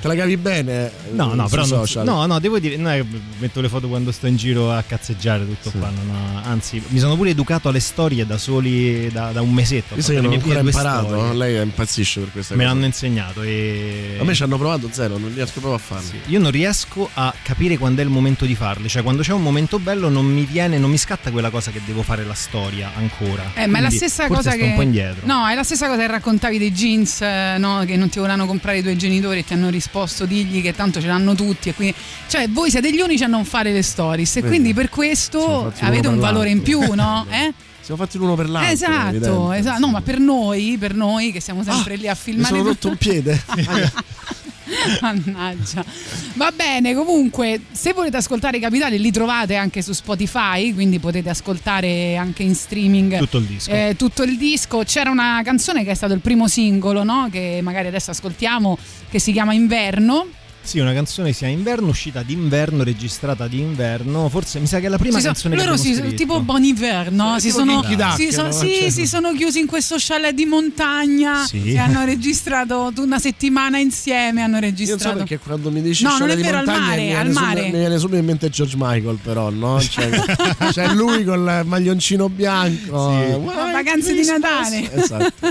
te la cavi bene. No, no, però non, social. no, no, devo dire, non è che metto le foto quando sto in giro a cazzeggiare tutto qua, non ho- anzi, mi sono pure educato alle storie da soli da, da un mesetto. Visto che fatto non le ho mie ancora imparato, storie. lei impazzisce per questa Me cosa. l'hanno insegnato e A me ci hanno provato zero, non riesco proprio a farlo. io non riesco a capire quando è il momento di farle, cioè quando c'è un momento bello non mi viene, non mi scatta quella cosa che devo fare la storia ancora. Eh, ma è la Quindi stessa forse cosa sto che. un po' indietro. No, è la stessa cosa che raccontavi dei jeans, eh, no? Che non ti volevano comprare i tuoi genitori e ti hanno risposto digli che tanto ce l'hanno tutti. E quindi, cioè, voi siete gli unici a non fare le stories. E Vedi? quindi per questo avete un valore in più, no? Eh? Siamo fatti l'uno per l'altro. esatto, evidente. esatto. No, ma per noi, per noi che siamo sempre lì a Mi filmare. sono rotto un piede. Mannaggia. Va bene, comunque, se volete ascoltare i capitali li trovate anche su Spotify, quindi potete ascoltare anche in streaming Tutto il disco. eh, tutto il disco. C'era una canzone che è stato il primo singolo, no? Che magari adesso ascoltiamo, che si chiama Inverno. Sì, una canzone sia inverno, uscita d'inverno, registrata d'inverno. Forse mi sa che è la prima Si sono- canzone loro che si, abbiamo scritto. tipo Bon Iver, no? Si tipo sono, si, sono- no? sì, Cioè- si sono chiusi in questo chalet di montagna Sì. e hanno registrato una settimana insieme. Hanno Io non so registrato. perché quando mi dici No, non è di vero, al montagna mare, mi viene al subito- mare. mi viene subito in mente George Michael, però, no? Cioè, c'è lui con il maglioncino bianco. Sì. No, vacanze di. Natale. Esatto.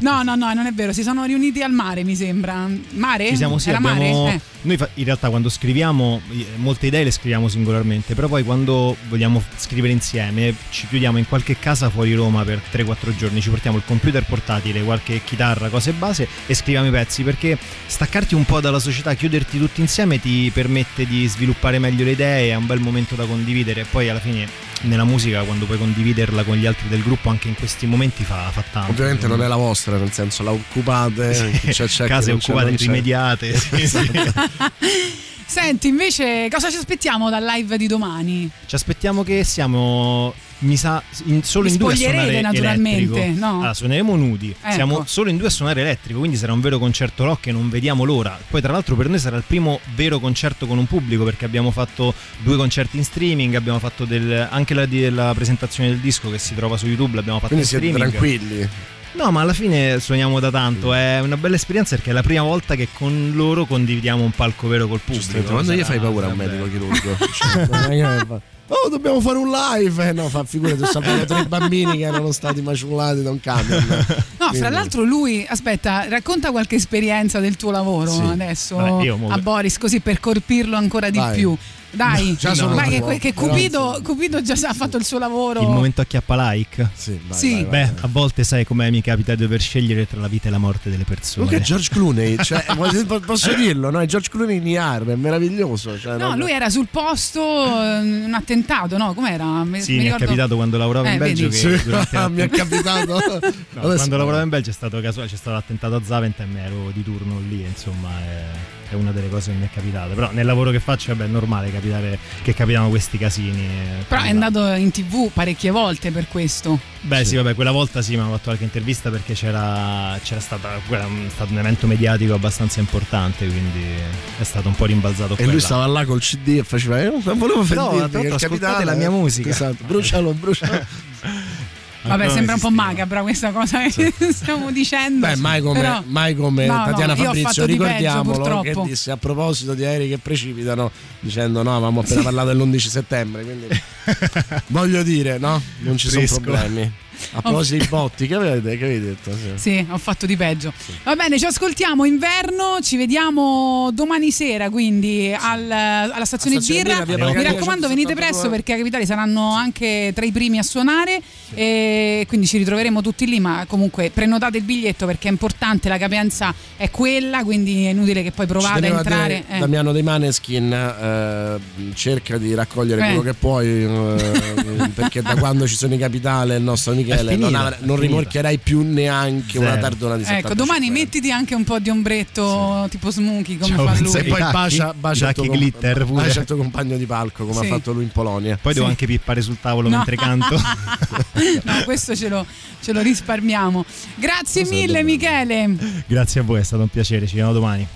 No, no, no, non è vero. Si sono riuniti al mare, mi sembra. Mare? Ci siamo, sì, Era abbiamo- mare? Eh. Noi in realtà quando scriviamo, molte idee le scriviamo singolarmente, però poi quando vogliamo scrivere insieme ci chiudiamo in qualche casa fuori Roma per 3-4 giorni, ci portiamo il computer portatile, qualche chitarra, cose base e scriviamo i pezzi perché staccarti un po' dalla società, chiuderti tutti insieme ti permette di sviluppare meglio le idee, è un bel momento da condividere e poi alla fine nella musica quando puoi condividerla con gli altri del gruppo anche in questi momenti fa, fa tanto. Ovviamente non è la vostra, nel senso la occupate, Sì, c'è- c'è case occupate rimediate. sì, sì. Senti, invece, cosa ci aspettiamo dal live di domani? Ci aspettiamo che siamo. Mi sa in- solo Vi in due a suonare naturalmente, elettrico. no? Allora, suoneremo nudi. Ecco. Siamo solo in due a suonare elettrico, quindi sarà un vero concerto rock e non vediamo l'ora. Poi, tra l'altro, per noi sarà il primo vero concerto con un pubblico perché abbiamo fatto due concerti in streaming. Abbiamo fatto del- anche la, la presentazione del disco che si trova su YouTube. L'abbiamo fatto Quindi in siete streaming. tranquilli. No, ma alla fine suoniamo da tanto. È una bella esperienza perché è la prima volta che con loro condividiamo un palco vero col pubblico. Quando gli fai paura a un medico chirurgo? Cioè, Oh, dobbiamo fare un live! Eh, no, fa figurati, ho salvato tre bambini che erano stati maciullati da un camion. No, fra Quindi- l'altro lui, aspetta, racconta qualche esperienza del tuo lavoro Sì. adesso Vabbè, a Boris, così per colpirlo ancora di Vai. più. Dai, già sono Vai, che, che però, Cupido, Cupido già ha fatto il suo lavoro. Il momento acchiappa like. Sì, vai, Sì. vai, vai. Beh, a volte sai com'è mi capita di dover scegliere tra la vita e la morte delle persone. Comunque è George Clooney, cioè, po- posso dirlo, no? È George Clooney in IAR, è meraviglioso. Cioè, No, non- lui era sul posto, eh, un attentato, no? Com'era? Mi, Sì, mi mi, è ricordo- capitato quando lavoravo Eh, in Belgio Sì, mi è capitato. No, quando lavoravo in Belgio è stato casuale, c'è stato l'attentato a Zaventem, ero di turno lì, insomma, è, è una delle cose che mi è capitata. Però nel lavoro che faccio, vabbè, è normale capitare che capitano questi casini. eh, Però è andato in tv parecchie volte per questo. Beh, sì. vabbè, quella volta sì, mi hanno fatto qualche intervista perché c'era, c'era stata, stato un evento mediatico abbastanza importante, quindi è stato un po' rimbalzato E quella. lui stava là col CD e faceva. Eh, non volevo per No, ascoltate la mia musica. Esatto, brucialo, brucialo. Vabbè, sembra un po' esisteva. macabra questa cosa che stiamo dicendo. Beh, mai come, Però- mai come No, no, Tatiana ho Fabrizio, di peggio, ricordiamolo che disse a proposito di aerei che precipitano, dicendo no, avevamo appena parlato dell'11 settembre, quindi voglio dire, no? Non ci sono Fresco. problemi. A proposito dei botti, che avete, che avete detto? Sì. Sì, ho fatto di peggio. Va bene, ci ascoltiamo inverno, ci vediamo domani sera quindi al- alla stazione A Stazione Birra. Birra, Mi raccomando, venite 172. presto perché a Capitali saranno anche tra i primi a suonare e quindi ci ritroveremo tutti lì, ma comunque prenotate il biglietto perché è importante, la capienza è quella, quindi è inutile che poi provate a entrare. dire, eh. Damiano dei Maneskin eh, cerca di raccogliere Eh. quello che puoi eh, perché da quando ci sono i capitale il nostro Michele finita, non, avre- non rimorchierai più neanche una Zero. tardona di 75 Ecco, domani mettiti anche un po' di ombretto tipo Smokey come Ciao, fa lui. e poi Tacchi, bacia, bacia, il tuo comp- glitter pure. bacia il tuo compagno di palco come Sì. ha fatto lui in Polonia Poi devo Sì. anche pippare sul tavolo No. mentre canto. no, questo ce lo, ce lo risparmiamo. Grazie mille Michele. Grazie a voi, è stato un piacere, ci vediamo domani.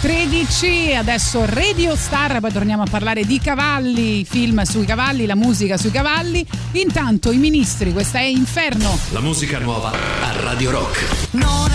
13. Adesso Radio Star, poi torniamo a parlare di cavalli, film sui cavalli, la musica sui cavalli. Intanto i ministri, questa è Inferno. La musica nuova a Radio Rock. Non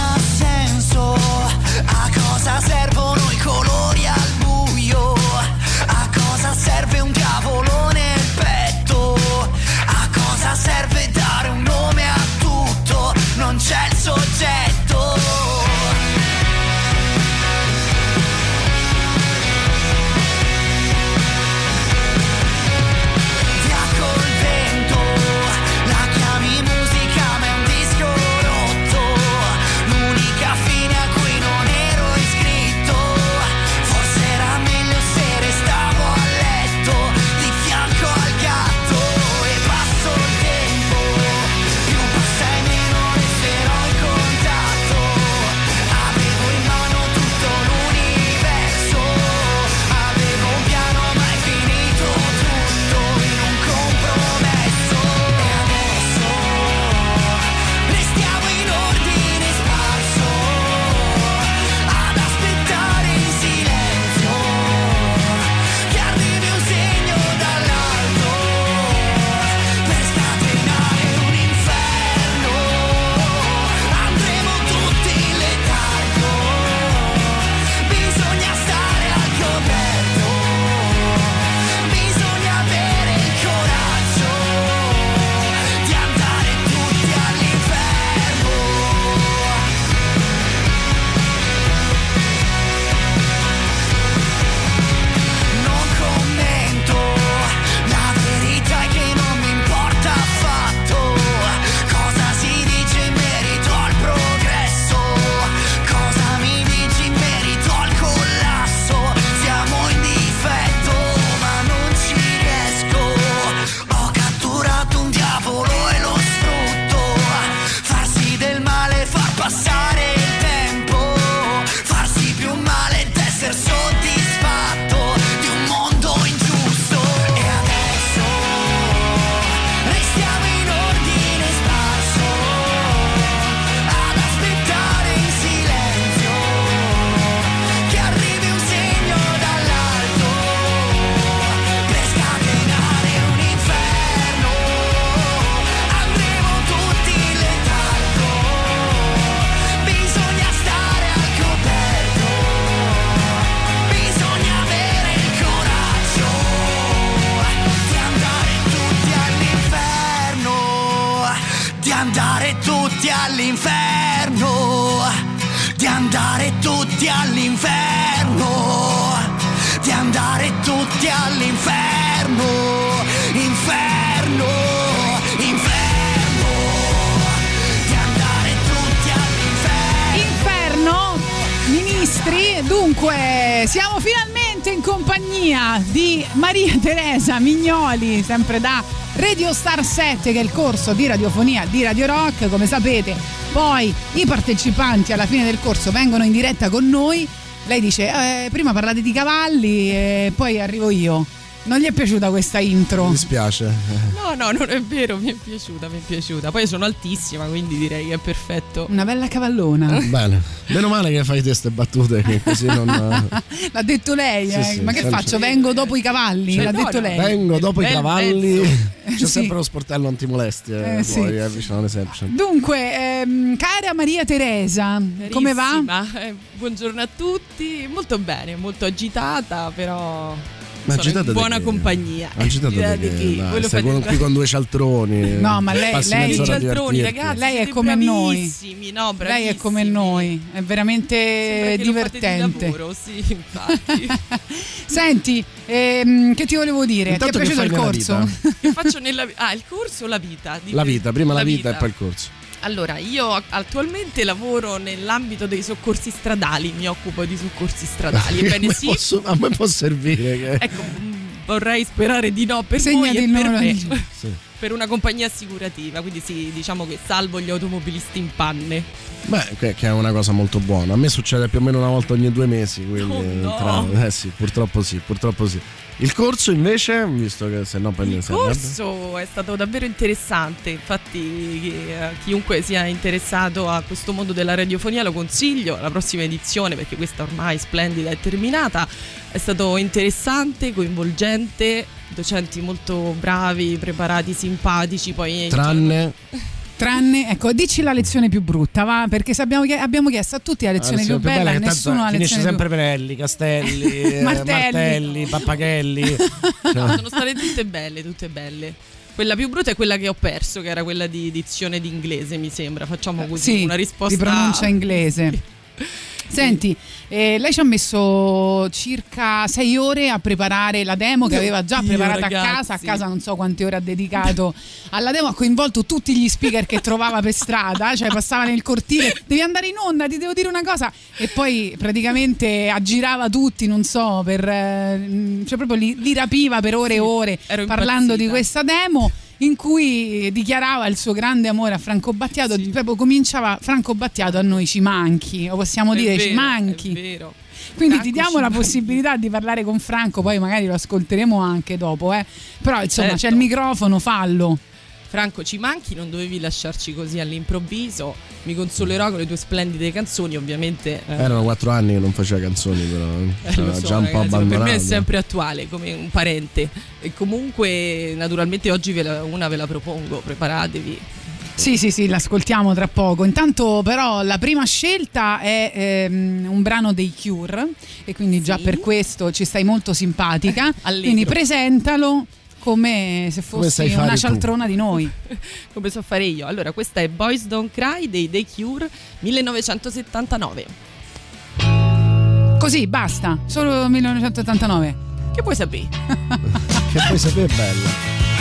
tutti all'inferno, di andare tutti all'inferno, inferno, inferno, di andare tutti all'inferno. Inferno, ministri. Dunque, siamo finalmente in compagnia di Maria Teresa Mignoli, sempre da Radio Star 7, che è il corso di radiofonia di Radio Rock. Come sapete, poi i partecipanti alla fine del corso vengono in diretta con noi. Lei dice: eh, Prima parlate di cavalli, e poi arrivo io. Non gli è piaciuta questa intro? Mi dispiace. No, no, non è vero, mi è piaciuta, mi è piaciuta. Poi sono altissima, quindi direi che è perfetto. Una bella cavallona. Bene, meno male che fai queste battute che così non. L'ha detto lei, Sì, eh. sì, ma che faccio? Vengo dopo i cavalli? Sì. L'ha No, detto no, lei. Vengo dopo i Bel cavalli. C'è Sì. sempre lo sportello antimolestie. Eh, sì. poi, eh, vicino alle semplici. Dunque, ehm, cara Maria Teresa, come va? Carissima, eh, buongiorno a tutti, molto bene, molto agitata, però Ma sono in buona che? compagnia. Agitate che? chi? Dai, stai con- qui con due cialtroni. No, ma lei- lei- Cialtroni, ragazzi, Lei è come noi. no, Lei è come noi, è veramente di divertente. lavoro, sì. Senti, ehm, che ti volevo dire? Intanto ti è piaciuto il corso? che faccio nella Ah, il corso o la vita? La vita, prima la, vita, vita. e poi il corso. Allora, io attualmente lavoro nell'ambito dei soccorsi stradali, mi occupo di soccorsi stradali. Ebbene A me sì, posso- a me può servire. Che... ecco, mh, vorrei sperare di no per Segnati voi e per me. Sì. Per una compagnia assicurativa, quindi sì, diciamo che salvo gli automobilisti in panne. Beh, che, che è una cosa molto buona. A me succede più o meno una volta ogni due mesi. Quindi, Oh, no. tra- eh sì, purtroppo sì, purtroppo sì. Il corso invece, visto che se no poi Il corso è stato davvero interessante, infatti eh, chiunque sia interessato a questo mondo della radiofonia lo consiglio, la prossima edizione perché questa ormai splendida è terminata, è stato interessante, coinvolgente, docenti molto bravi, preparati, simpatici, poi Tranne Tranne, ecco, dici la lezione più brutta, va? Perché abbiamo, abbiamo chiesto a tutti la lezione più bella, e nessuno finisce lezione sempre più Penelli, Castelli, eh, Martelli. Martelli, Pappaghelli. No, sono state tutte belle, tutte belle. Quella più brutta è quella che ho perso, che era quella di dizione d'inglese, mi sembra. Facciamo così Sì, una risposta di pronuncia inglese. Senti, eh, lei ci ha messo circa sei ore a preparare la demo che aveva già preparata a ragazzi. casa. A casa non so quante ore ha dedicato alla demo, ha coinvolto tutti gli speaker che trovava per strada, cioè passava nel cortile, devi andare in onda, ti devo dire una cosa. E poi praticamente aggirava tutti, non so, per, eh, cioè proprio li, li rapiva per ore e ore ero parlando di impazzita. questa demo in cui dichiarava il suo grande amore a Franco Battiato, proprio cominciava Franco Battiato a noi ci manchi, o possiamo È dire ci vero, manchi. È vero. Quindi Franco ti diamo ci la possibilità di parlare con Franco, poi magari lo ascolteremo anche dopo, eh. Però insomma Certo. c'è il microfono, fallo. Franco, ci manchi, non dovevi lasciarci così all'improvviso. Mi consolerò con le tue splendide canzoni, ovviamente. eh, Erano quattro anni che non faceva canzoni, però. eh, Era so, già un po' ragazzi, ma per me è abbandonato. sempre attuale, come un parente. E comunque, naturalmente, oggi ve la- una ve la propongo, preparatevi. Sì, sì, sì, l'ascoltiamo tra poco. Intanto, però, la prima scelta è ehm, un brano dei Cure, e quindi già per questo ci stai molto simpatica. Quindi presentalo come se Come fossi fare una tu. cialtrona di noi. Come so fare io. Allora, questa è Boys Don't Cry dei The Cure 1979. Così, basta, solo 1989. Che puoi sapere? Che poi sapere è bella.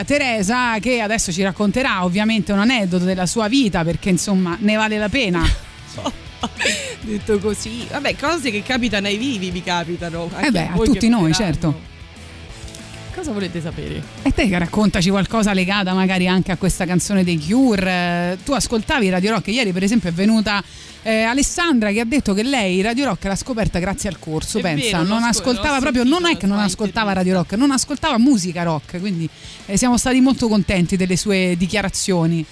Maria Teresa che adesso ci racconterà ovviamente un aneddoto della sua vita perché insomma ne vale la pena. Detto così, vabbè, cose che capitano ai vivi vi capitano. Eh beh, a voi tutti noi, certo. Cosa volete sapere? E te che raccontaci qualcosa legata magari anche a questa canzone dei Cure. Tu ascoltavi Radio Rock, ieri per esempio è venuta eh, Alessandra che ha detto che lei Radio Rock l'ha scoperta grazie al corso, È pensa, vero, non ascoltava proprio, non è che non ascoltava Radio Rock, non ascoltava musica rock, quindi eh, siamo stati molto contenti delle sue dichiarazioni.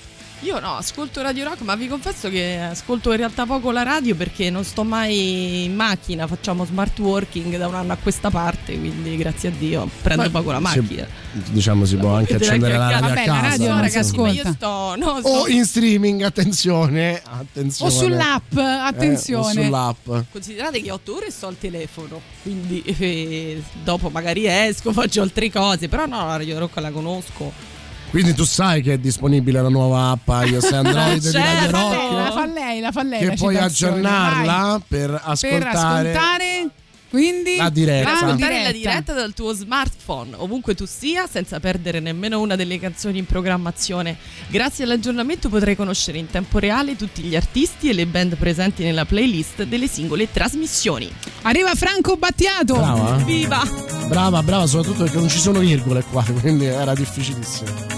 Io no, ascolto Radio Rock, ma vi confesso che ascolto in realtà poco la radio perché non sto mai in macchina, facciamo smart working da un anno a questa parte, quindi grazie a Dio prendo Beh, poco la si- macchina. diciamo si può anche accendere la radio Vabbè, a la casa. radio non nel ragazzi, senso- ma io sto, no, sto O in streaming, attenzione, attenzione. O sull'app, attenzione. Eh, sull'app. Considerate che 8 ore sto al telefono, quindi eh, dopo magari esco, faccio altre cose, però no, la Radio Rock la conosco. Quindi tu sai che è disponibile la nuova app iOS e Android di Radio la, fa Rock? lei, la fa lei, la fa lei. Che puoi aggiornarla per per ascoltare, ascoltare quindi la diretta. Per ascoltare diretta. la diretta dal tuo smartphone, ovunque tu sia, senza perdere nemmeno una delle canzoni in programmazione. Grazie all'aggiornamento potrai conoscere in tempo reale tutti gli artisti e le band presenti nella playlist delle singole trasmissioni. Arriva Franco Battiato. Brava. Viva! Brava, brava, soprattutto perché non ci sono virgole qua, quindi era difficilissimo.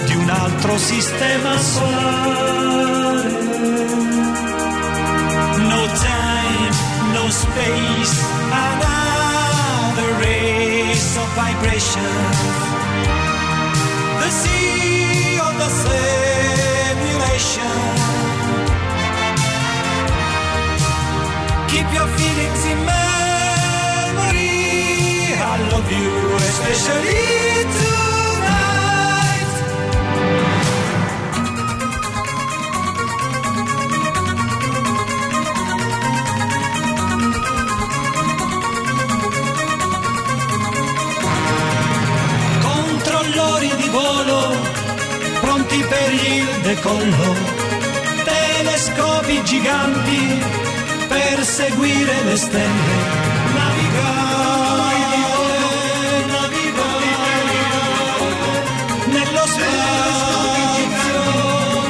altro sistema solare. No time, no space, another race of vibration. The sea of the simulation. Keep your feelings in memory. I love you, especially tonight. Decollo. Telescopi giganti per seguire le stelle. Navigare, navigare nello spazio,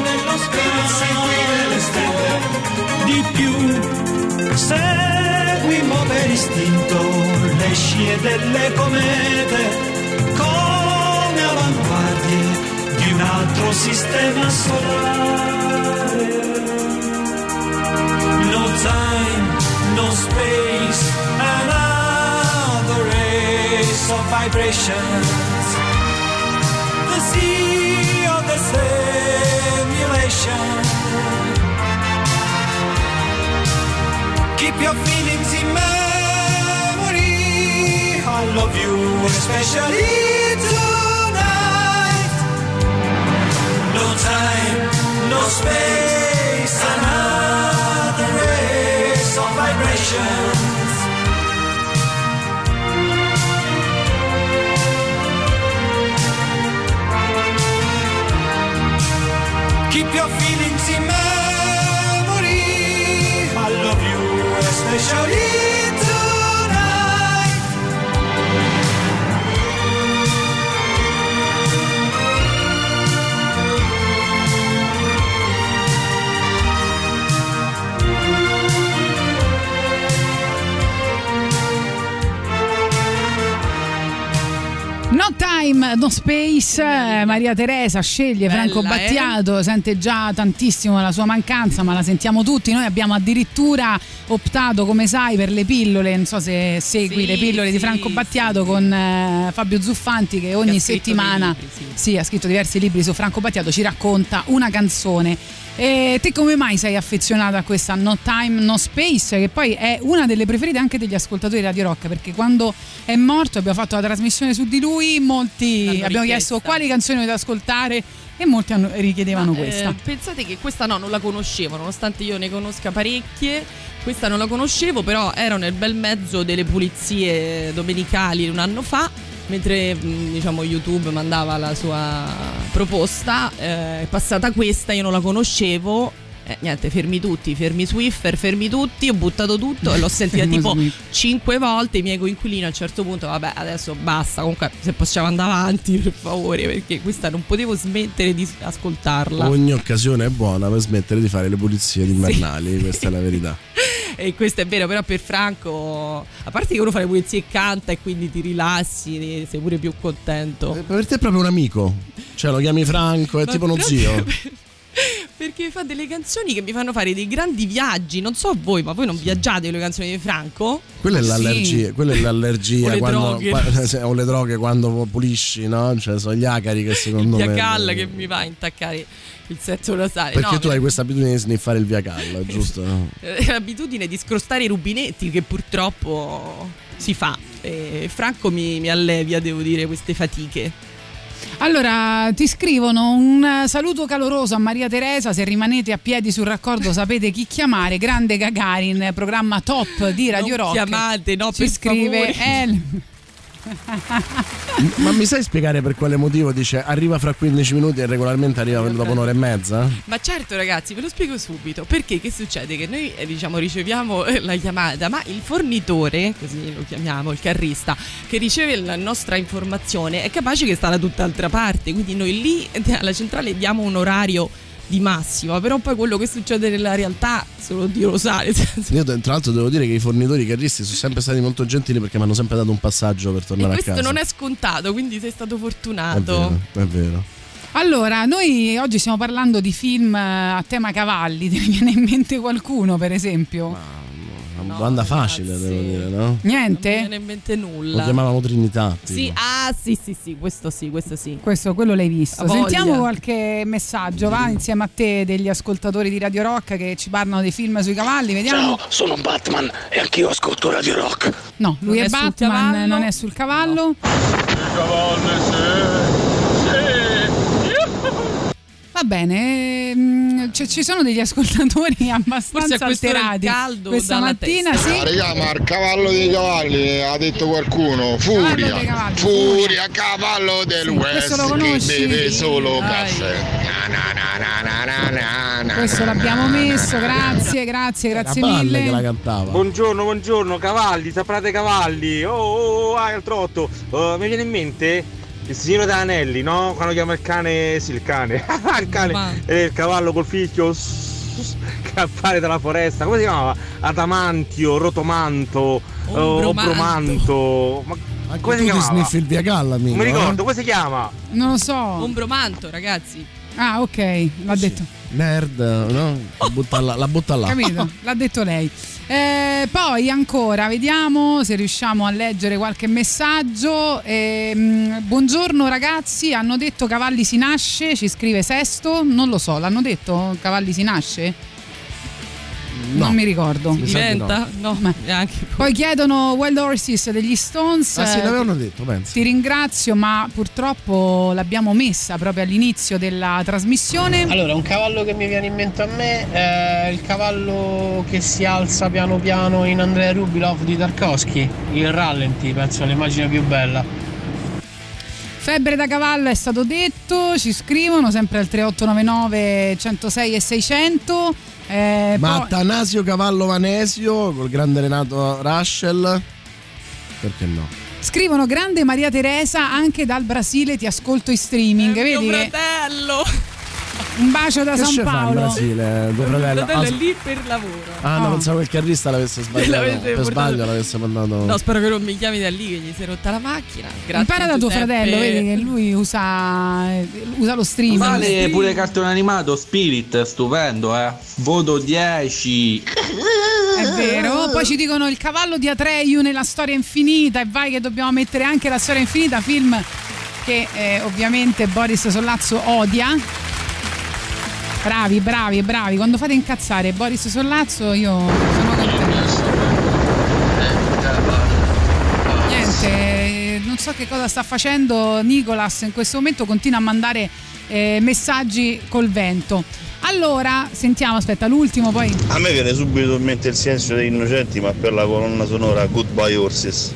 nello spazio, le stelle. Di più, seguimo per istinto le scie delle comete altro sistema solare. No time, no space, another race of vibrations. The sea of the simulation. Keep your feelings in memory. I love you, especially tonight. Time, no space, another race of vibrations. Time, no space, eh, Maria Teresa sceglie Bella, Franco eh? Battiato, sente già tantissimo la sua mancanza, ma la sentiamo tutti. Noi abbiamo addirittura optato, come sai, per le pillole, non so se segui Sì, le pillole di sì, Franco Battiato con eh, Fabio Zuffanti che ogni scritto settimana libri, sì, ha scritto diversi libri su Franco Battiato, ci racconta una canzone. E te come mai sei affezionata a questa No Time No Space che poi è una delle preferite anche degli ascoltatori di Radio Rock perché quando è morto abbiamo fatto la trasmissione su di lui molti L'hanno abbiamo richiesta. chiesto quali canzoni volete ascoltare e molti hanno- richiedevano Ma, eh, questa pensate che questa no, non la conoscevo, nonostante io ne conosca parecchie. Questa non la conoscevo, però ero nel bel mezzo delle pulizie domenicali un anno fa. Mentre mh, diciamo YouTube mandava la sua proposta, eh, è passata questa, io non la conoscevo. Eh, niente, fermi tutti, fermi Swiffer, fermi tutti, ho buttato tutto e l'ho sentita tipo Swiffer. cinque volte. I miei coinquilini a un certo punto, vabbè, adesso basta. Comunque, se possiamo andare avanti, per favore, perché questa non potevo smettere di ascoltarla. Ogni occasione è buona per smettere di fare le pulizie invernali, questa è la verità. E questo è vero, però per Franco, a parte che uno fa le pulizie e canta e quindi ti rilassi, sei pure più contento. Per te è proprio un amico, cioè lo chiami Franco, è Ma tipo uno zio. Perché fa delle canzoni che mi fanno fare dei grandi viaggi. Non so voi, ma voi non viaggiate con le canzoni di Franco? Quella è Sì. l'allergia, quella è l'allergia O le quando, droghe. qua- se- o le droghe quando pulisci, no? Cioè sono gli acari che secondo me. Viacal che mi va a intaccare il setto nasale. Perché no, tu hai questa abitudine di sniffare il viacal, giusto? no? eh, l'abitudine di scrostare i rubinetti che purtroppo si fa. E Franco mi, mi allevia, devo dire, queste fatiche. Allora ti scrivono un eh, saluto caloroso a Maria Teresa. Se rimanete a piedi sul raccordo sapete chi chiamare. Grande Gagarin programma top di Radio Non Rock. chiamate, no, ci per scrive favore. El- Ma mi sai spiegare per quale motivo dice arriva fra 15 minuti e regolarmente arriva dopo un'ora e mezza? Ma certo ragazzi, ve lo spiego subito. Perché che succede? Che noi eh, diciamo riceviamo eh, la chiamata, ma il fornitore, così lo chiamiamo, il carrista, che riceve la nostra informazione è capace che sta da tutt'altra parte. Quindi noi lì alla centrale diamo un orario di massima, però poi quello che succede nella realtà solo Dio lo sa. Io tra l'altro devo dire che i fornitori carristi sono sempre stati molto gentili perché mi hanno sempre dato un passaggio per E tornare a questo casa. non è scontato, quindi sei stato È fortunato. vero, è vero. allora noi oggi stiamo parlando di film eh, a tema cavalli ti viene in mente qualcuno per esempio Una domanda facile, devo dire, no? Non mi niente viene in mente nulla. Lo chiamavano Trinità. tipo. Sì, ah sì, sì, sì, questo sì, questo sì. questo quello l'hai visto sentiamo qualche messaggio va insieme a te degli ascoltatori di Radio Rock che ci parlano dei film sui cavalli vediamo Ciao, sono Batman e anch'io ascolto Radio Rock. no lui Non è, è Batman cavallo? non è sul cavallo Va bene, ehm, c- ci sono degli ascoltatori abbastanza alterati caldo questa dalla mattina, testa. sì. Ah, raga, ma il cavallo dei cavalli ha detto qualcuno. Cavallo Furia, dei cavalli, furia, cavallo del Sì, questo lo West che beve solo Dai. caffè. Na, na, na, na, na, na, na, Questo l'abbiamo messo, grazie, grazie, grazie mille. che la cantava. Buongiorno, buongiorno, cavalli, saprate cavalli. Oh, oh, oh, ah, il trotto. Uh, mi viene in mente il signore Danelli, no? Quando chiama il cane, sì, il cane. il cane Ma- e il cavallo col fischio che appare dalla foresta. Come si chiamava? Adamantio, Rotomanto, Ombromanto. Obromanto. Ma Anche come si sniffi il viacalla, amico. Non mi ricordo, eh? come si chiama? Non lo so. Ombromanto, ragazzi. Ah, ok, l'ha detto. Nerd, no? La butta là. La butta là. Capito? L'ha detto lei. Eh, poi ancora, vediamo se riusciamo a leggere qualche messaggio. Ehm, buongiorno ragazzi, hanno detto Cavalli si nasce, ci scrive Sesto, non lo so, l'hanno detto Cavalli si nasce? No. Non mi ricordo. Mi Diventa? No, neanche Poi chiedono Wild Horses degli Stones. Ah sì, Eh, l'avevano detto, pensi. Ti ringrazio, ma purtroppo l'abbiamo messa proprio all'inizio della trasmissione. Allora, un cavallo che mi viene in mente a me è il cavallo che si alza piano piano in Andrea Rubilov di Tarkovsky, il rallenti, penso l'immagine più bella. Febbre da cavallo è stato detto, ci scrivono sempre al 3899 106 e 600. Eh, Ma poi- Atanasio Cavallo Vanesio col grande Renato Raschel. Perché no? Scrivono grande Maria Teresa anche dal Brasile ti ascolto in streaming, Mio vedi che fratello. Un bacio da Che San fa in Paolo. Brasile, tuo fratello? fratello Ah, è lì per lavoro. Ah, no, Oh. pensavo che il carrista l'avesse sbagliato. L'avesse per portato- sbaglio l'avesse mandato. No, spero che non mi chiami da lì che gli si è rotta la macchina. Grazie. Impara da tuo fratello, vedi che lui usa, eh, usa lo streaming. Vale pure cartone animato Spirit, stupendo, eh. Voto 10. È vero, poi ci dicono il cavallo di Atreyu nella storia infinita e vai che dobbiamo mettere anche la storia infinita, film che eh, ovviamente Boris Sollazzo odia. Bravi, bravi, bravi. Quando fate incazzare Boris Sollazzo io sono contenta. Niente, eh, non so che cosa sta facendo Nicolas in questo momento, continua a mandare eh, messaggi col vento. Allora, sentiamo, aspetta, l'ultimo poi. A me viene subito in mente il silenzio degli innocenti, ma per la colonna sonora Goodbye Horses.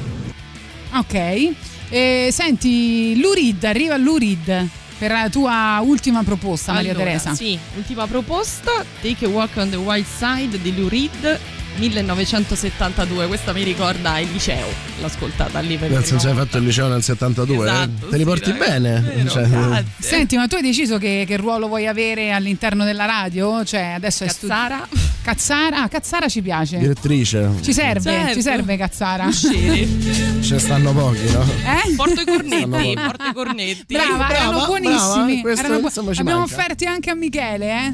Ok. Eh, senti, Lurid, arriva Lurid per la tua ultima proposta, Maria Allora, Teresa. Sì, ultima proposta, Take a Walk on the Wild Side di Lou Reed 1972. Questa mi ricorda il liceo, l'ho ascoltata lì per Nel senso hai fatto il liceo nel 72, Esatto, eh? Te li sì, porti ragazzi, bene? Cioè. Senti, ma tu hai deciso che, che ruolo vuoi avere all'interno della radio? Cioè, adesso è Cazzara? Cazzara? Ah, Cazzara ci piace. direttrice. Ci serve, Certo. ci serve Cazzara. Ce stanno pochi, no? Eh? Porto i cornetti, porto i cornetti. Brava, Brava, erano brava, buonissimi. questo, erano bu- insomma, ci Abbiamo manca. offerti anche a Michele, eh?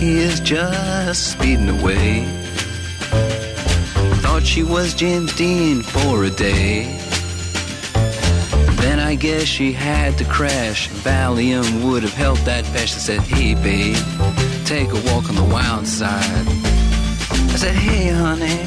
Jackie is just speeding away. Thought she was James Dean for a day. Then I guess she had to crash. Valium would have helped that patch. I said, Hey, babe, take a walk on the wild side. I said, Hey, honey,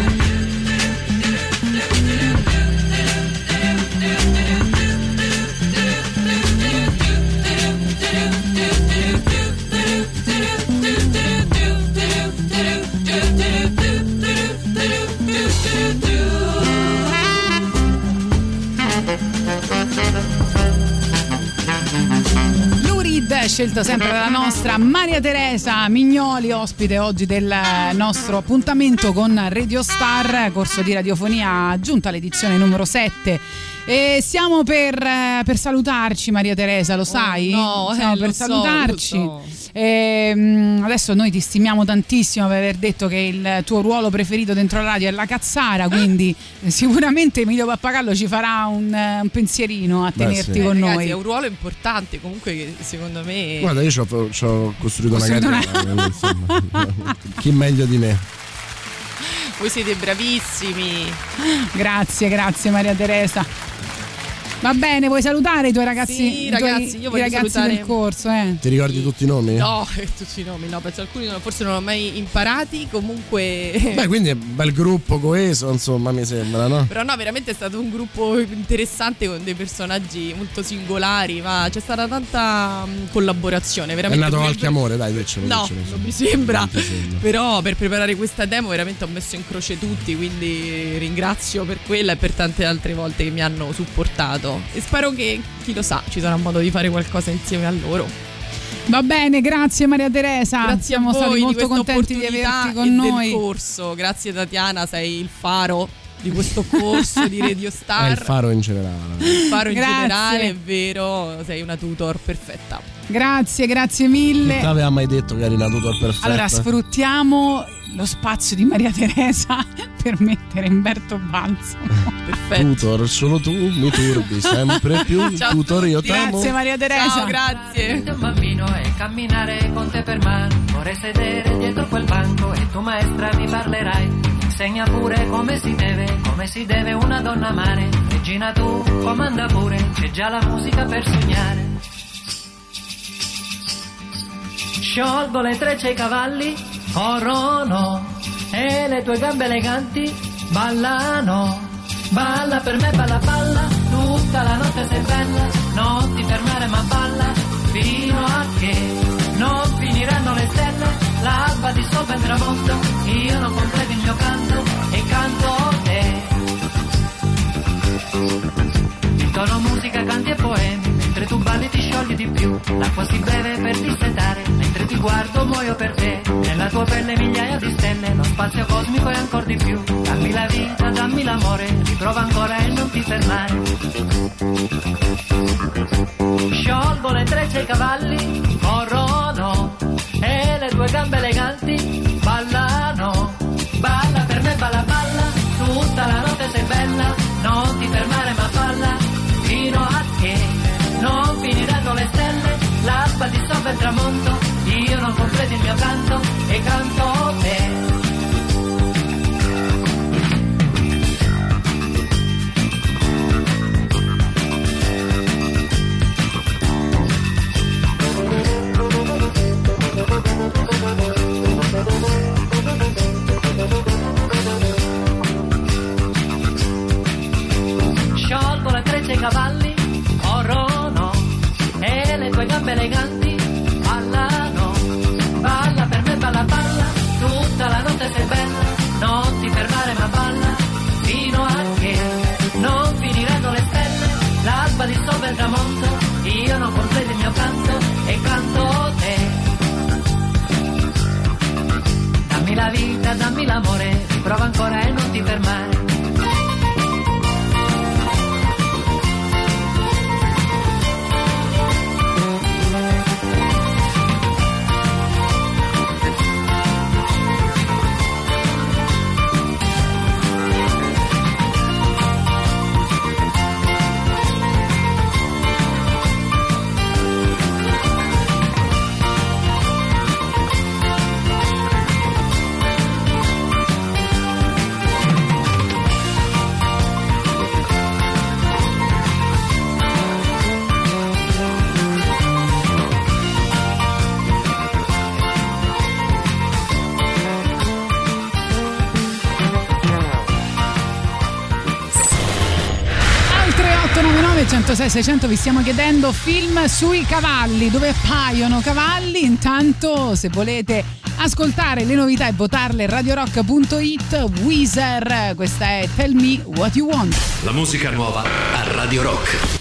scelto sempre dalla nostra Maria Teresa Mignoli, ospite oggi del nostro appuntamento con Radio Star, corso di radiofonia giunta all'edizione numero 7. E stiamo per, eh, per salutarci, Maria Teresa, lo sai? Oh, no, eh, per lo so, salutarci. lo so. E, mm, adesso noi ti stimiamo tantissimo per aver detto che il tuo ruolo preferito dentro la radio è la cazzara, quindi eh, sicuramente Emilio Pappagallo ci farà un, eh, un pensierino a Beh, tenerti sì. con Eh, Ragazzi, noi. è un ruolo importante comunque che secondo me... Guarda, io ci ho, costruito una Costruito una- carriera. insomma, chi meglio di me? Voi siete bravissimi. Grazie, grazie Maria Teresa. Va bene, vuoi salutare i tuoi ragazzi, Sì, i tuoi- ragazzi, io i voglio ragazzi salutare- del corso? Eh? Ti ricordi tutti i nomi? No, tutti i nomi, no, penso alcuni non- forse non ho mai imparati, comunque... Beh, quindi è un bel gruppo coeso, insomma, mi sembra, no? Però no, veramente è stato un gruppo interessante con dei personaggi molto singolari, ma c'è stata tanta mm, collaborazione, È veramente. nato per- qualche amore, dai, diccelo. No, diccelo, non mi. Non sembra. Però per preparare questa demo veramente ho messo in croce tutti, quindi ringrazio per quella e per tante altre volte che mi hanno supportato. E spero che, chi lo sa, ci sarà modo di fare qualcosa insieme a loro. Va bene, grazie Maria Teresa. Grazie Siamo a voi stati molto contenti di averti con e noi. del corso. Grazie Tatiana, sei il faro di questo corso di Radio È Star. il faro in generale. Il faro in Grazie. generale, è vero, sei una tutor perfetta. Grazie, grazie Chi mille. ti aveva mai detto che eri una tutor perfetta? Allora, sfruttiamo lo spazio di Maria Teresa per mettere Umberto Balzo. Perfetto. Tutor, solo tu mi turbi sempre più. Ciao tutor, io t'amo. Grazie Maria Teresa. Ciao, grazie. un bambino e camminare con te per mano. Vorrei sedere dietro quel banco e tu maestra mi parlerai. Insegna pure come si deve, come si deve una donna amare. Regina tu comanda pure, c'è già la musica per sognare. Sciolgo le trecce ai cavalli, corrono e le tue gambe eleganti ballano. Balla per me, balla, balla, tutta la notte sei bella, non ti fermare ma balla, fino a che non finiranno le stelle, l'alba dissolve il tramonto, io non completo il mio canto e canto te. Intono musica, canti e poemi, mentre tu balli ti sciogli di più, l'acqua si beve per dissetare, ti guardo muoio per te, nella tua pelle migliaia di stelle, lo spazio cosmico è ancora di più, dammi la vita, dammi l'amore, riprova ancora e non ti fermare. Sciolgo le trecce ai cavalli, corrono, e le tue gambe eleganti ballano, balla per me, balla, balla, tutta la notte sei bella, non ti fermare ma balla, fino a che non finiranno le stelle, l'alba dissolve il tramonto, io non completo il mio canto e canto te. Sciolgo le trecce ai cavalli, corrono e le tue gambe eleganti l'amore, riprova ancora e non ti 600 vi stiamo chiedendo film sui cavalli, dove appaiono cavalli. Intanto, se volete ascoltare le novità e votarle, radiorock.it, Weezer, questa è Tell Me What You Want. La musica nuova a Radio Rock.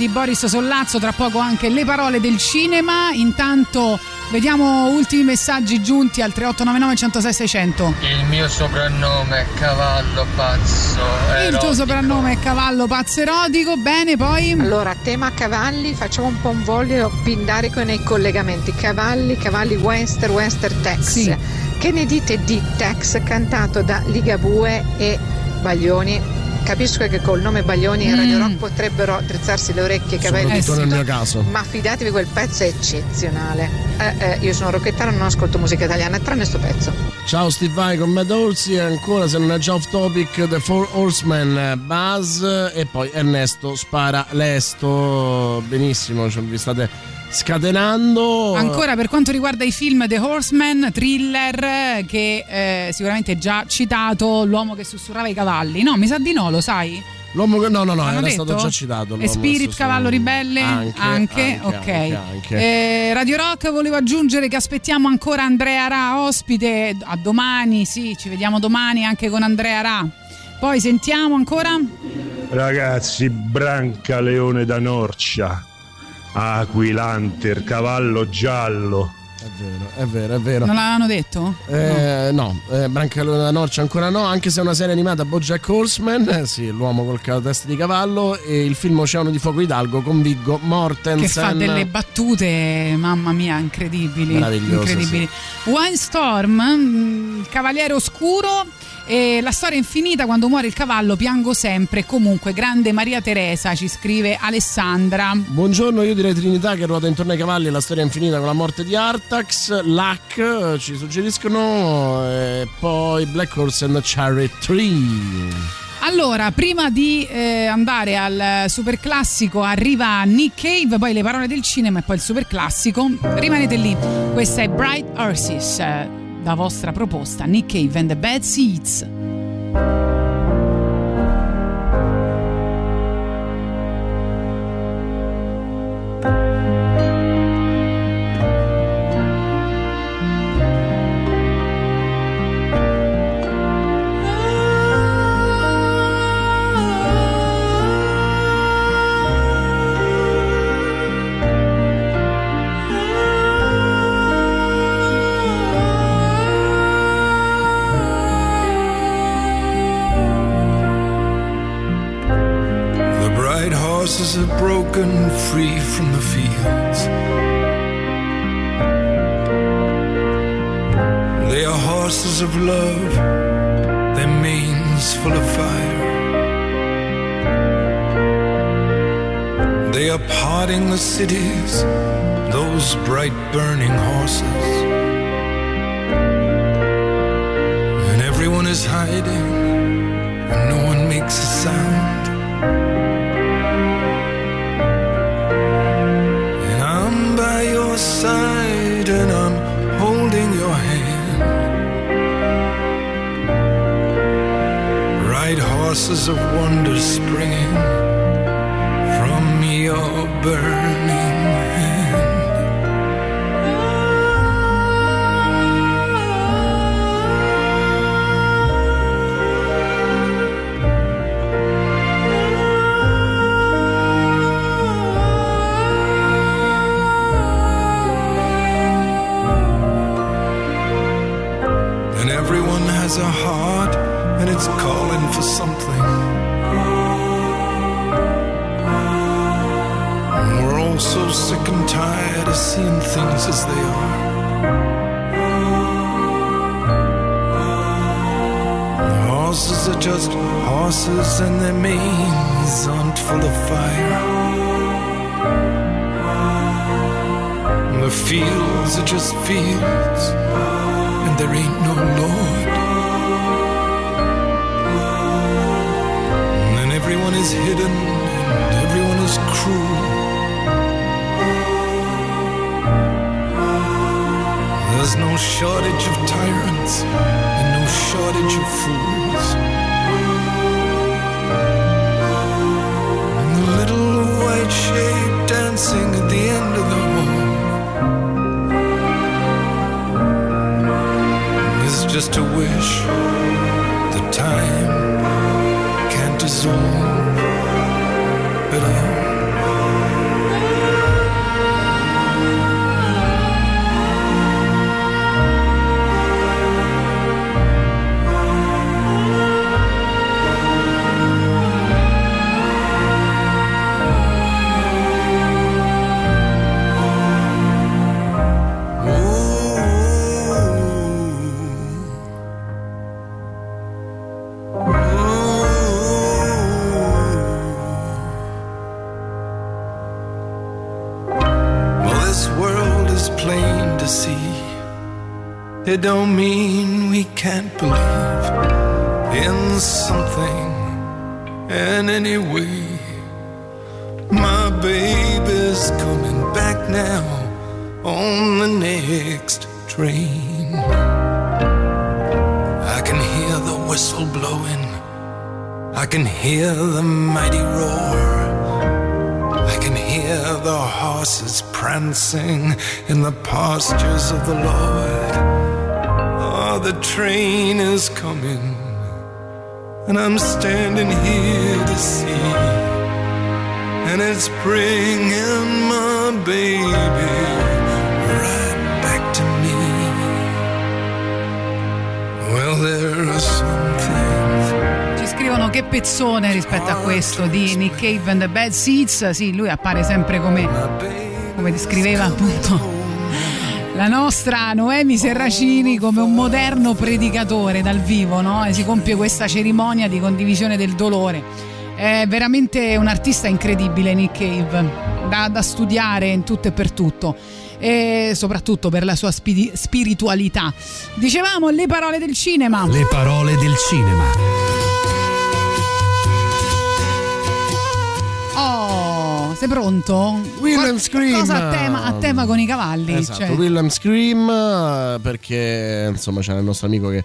Di Boris Sollazzo, tra poco anche le parole del cinema. Intanto vediamo ultimi messaggi giunti al 3899 106 600. Il mio soprannome è Cavallo Pazzo. Il tuo erotico. soprannome è Cavallo Pazzo Erotico, bene poi? Allora, tema cavalli, facciamo un po' un voglio pindarico nei collegamenti. Cavalli, cavalli western, western Tex. Che ne dite di Tex cantato da Ligabue e Baglioni? Capisco che col nome Baglioni e Radio Mm. Rock potrebbero drizzarsi le orecchie i capelli. Soprattutto nel mio caso. Ma fidatevi, quel pezzo è eccezionale. Eh, eh, io sono rocchettara, non ascolto musica italiana, tranne sto pezzo. Ciao Steve Vai con Matt Orsi e ancora se non è già off topic The Four Horsemen eh, Buzz e poi Ernesto Spara Lesto benissimo cioè, vi state scatenando Ancora per quanto riguarda i film The Horseman, thriller, che eh, sicuramente già citato, l'uomo che sussurrava i cavalli. No, mi sa di no, lo sai? L'uomo che no no no Hanno era detto? stato già citato E Spirit, Cavallo Ribelle? Anche, Anche? anche, ok. anche, anche. Eh, Radio Rock volevo aggiungere che aspettiamo ancora Andrea Ra ospite a domani, sì, ci vediamo domani anche con Andrea Ra. Poi sentiamo ancora? Ragazzi, Branca Leone da Norcia, Aquilanter, Cavallo Giallo. È vero, è vero, è vero. Non l'avevano detto? Eh, no, eh, Brancalone da Norcia ancora no, anche se è una serie animata Bojack Horseman, eh, sì, l'uomo col testa di cavallo e il film Oceano di Fuoco Hidalgo con Viggo Mortensen. Che fa delle battute, mamma mia, incredibili. Meravigliose, incredibili. Windstorm, mm, il Cavaliere Oscuro. E la storia è infinita, quando muore il cavallo piango sempre. Comunque, grande Maria Teresa, ci scrive Alessandra. Buongiorno, io direi Trinità che ruota intorno ai cavalli e la storia è infinita con la morte di Artax, Luck eh, ci suggeriscono e poi Black Horse and Chariot Tree. Allora, prima di eh, andare al super classico, arriva Nick Cave, poi le parole del cinema e poi il super classico. Rimanete lì. Questa è Bright Horses, la vostra proposta. Nick Cave and the Bad Seeds. Cities, those bright burning horses. Are It don't mean we can't believe in something in any way. My baby's coming back now on the next train. I can hear the whistle blowing. I can hear the mighty roar. I can hear the horses prancing in the pastures of the Lord. The train is coming, and I'm standing here to see. And it's bringing my baby right back to me. Well, there are some things. Ci scrivono che pezzone rispetto a questo di Nick Cave and the Bad Seeds. Sì, lui appare sempre come, come descriveva appunto la nostra Noemi Serracini come un moderno predicatore dal vivo, no? E si compie questa cerimonia di condivisione del dolore. È veramente un artista incredibile, Nick Cave, da, da studiare in tutto e per tutto. E soprattutto per la sua spiri- spiritualità. Dicevamo le parole del cinema. Le parole del cinema. Sei pronto? William Scream. Cosa a tema, a tema con i cavalli? Esatto, cioè. William Scream perché insomma c'era il nostro amico che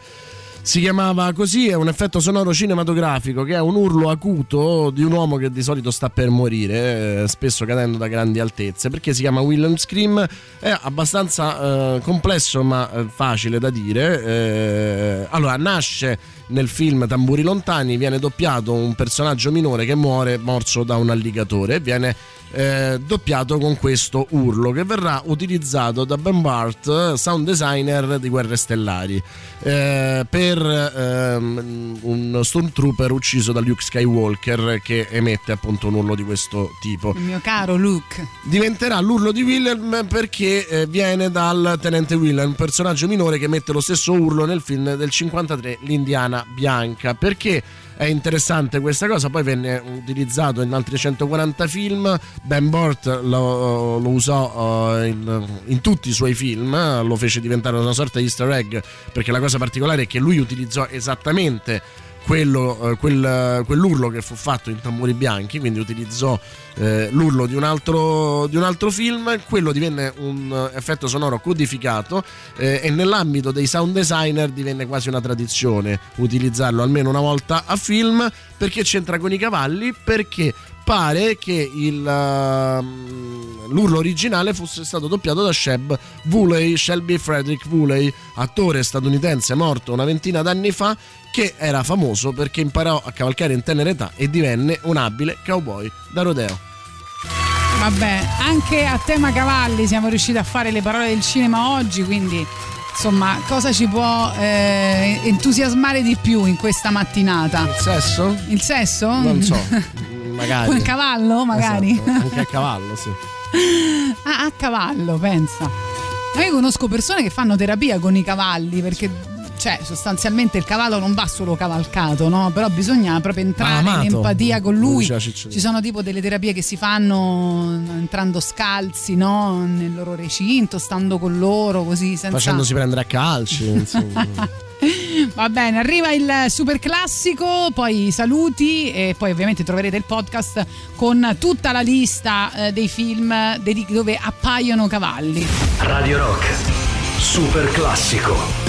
si chiamava così, è un effetto sonoro cinematografico che è un urlo acuto di un uomo che di solito sta per morire, eh, spesso cadendo da grandi altezze. Perché si chiama William Scream? È abbastanza eh, complesso ma eh, facile da dire. Eh, allora, nasce nel film Tamburi Lontani viene doppiato un personaggio minore che muore morso da un alligatore e viene eh, doppiato con questo urlo che verrà utilizzato da Ben Bart, sound designer di Guerre Stellari, eh, per ehm, un stormtrooper ucciso da Luke Skywalker che emette appunto un urlo di questo tipo. Il mio caro Luke. Diventerà l'urlo di Wilhelm perché eh, viene dal tenente Wilhelm, un personaggio minore che mette lo stesso urlo nel film del 53 L'Indiana Bianca. Perché è interessante questa cosa, poi venne utilizzato in altri 140 film, Ben Bort lo, lo usò eh, in, in tutti i suoi film, eh, lo fece diventare una sorta di easter egg, perché la cosa particolare è che lui utilizzò esattamente quello, eh, quel- quell'urlo che fu fatto in Tamburi Bianchi, quindi utilizzò eh, l'urlo di un, altro, di un altro film, quello divenne un eh, effetto sonoro codificato eh, e nell'ambito dei sound designer divenne quasi una tradizione utilizzarlo almeno una volta a film. Perché c'entra con i cavalli, perché pare che il, ehm, l'urlo originale fosse stato doppiato da Sheb Woolley, Shelby Frederick Woolley, attore statunitense morto una ventina d'anni fa, che era famoso perché imparò a cavalcare in tenera età e divenne un abile cowboy da rodeo. Vabbè, anche a tema cavalli siamo riusciti a fare le parole del cinema oggi, quindi insomma, cosa ci può eh, entusiasmare di più in questa mattinata? Il sesso? Il sesso? Non so, magari. Un cavallo, magari? Esatto, anche a cavallo, sì. Ah, a cavallo, pensa. Ma io conosco persone che fanno terapia con i cavalli perché. Cioè, sostanzialmente il cavallo non va solo cavalcato, no? Però bisogna proprio entrare Amato, in empatia con lui. Ci sono tipo delle terapie che si fanno entrando scalzi, no? Nel loro recinto, stando con loro, così senza. Facendosi prendere a calci, insomma. Va bene, arriva il super classico, poi i saluti e poi ovviamente troverete il podcast con tutta la lista eh, dei film dove appaiono cavalli. Radio Rock, super classico.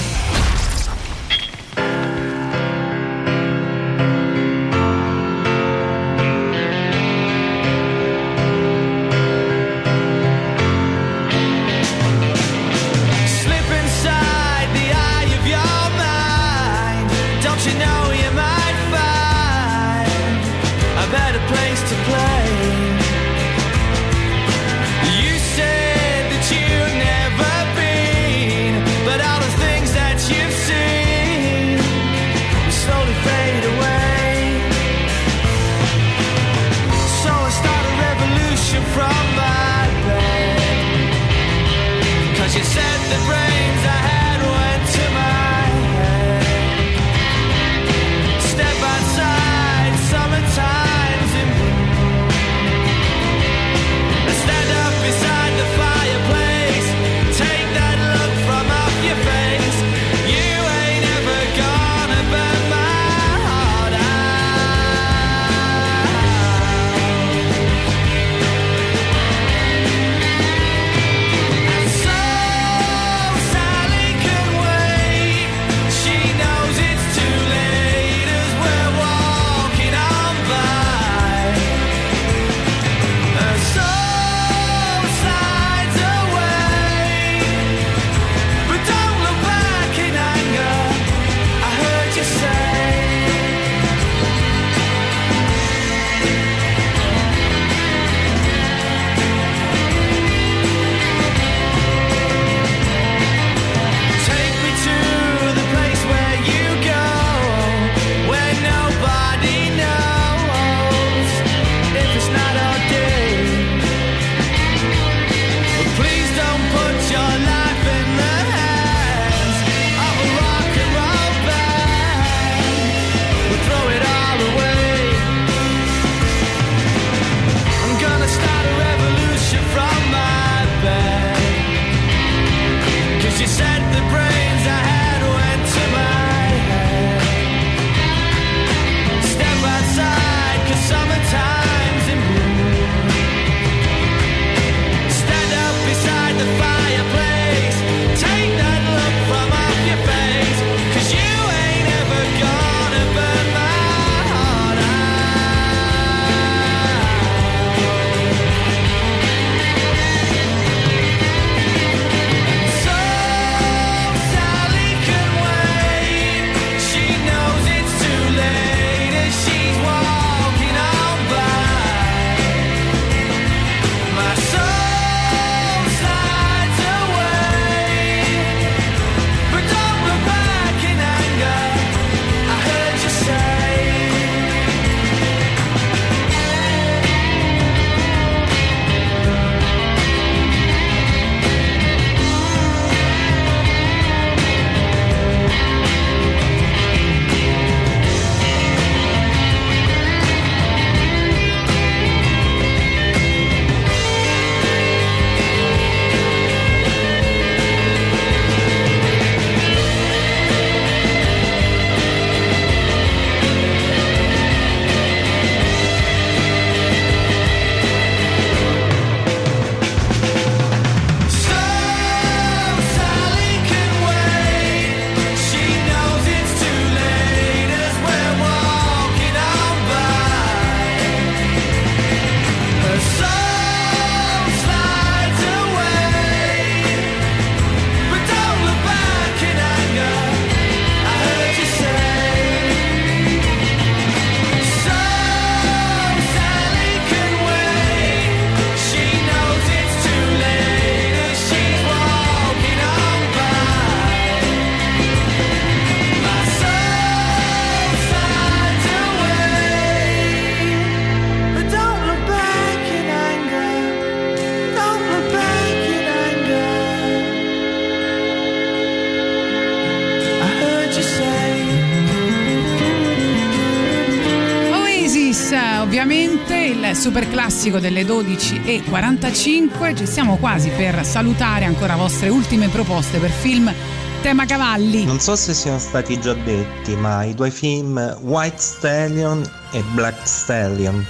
Super classico delle 12.45. Ci siamo quasi per salutare ancora vostre ultime proposte per film tema cavalli. Non so se siano stati già detti, ma i due film White Stallion e Black Stallion.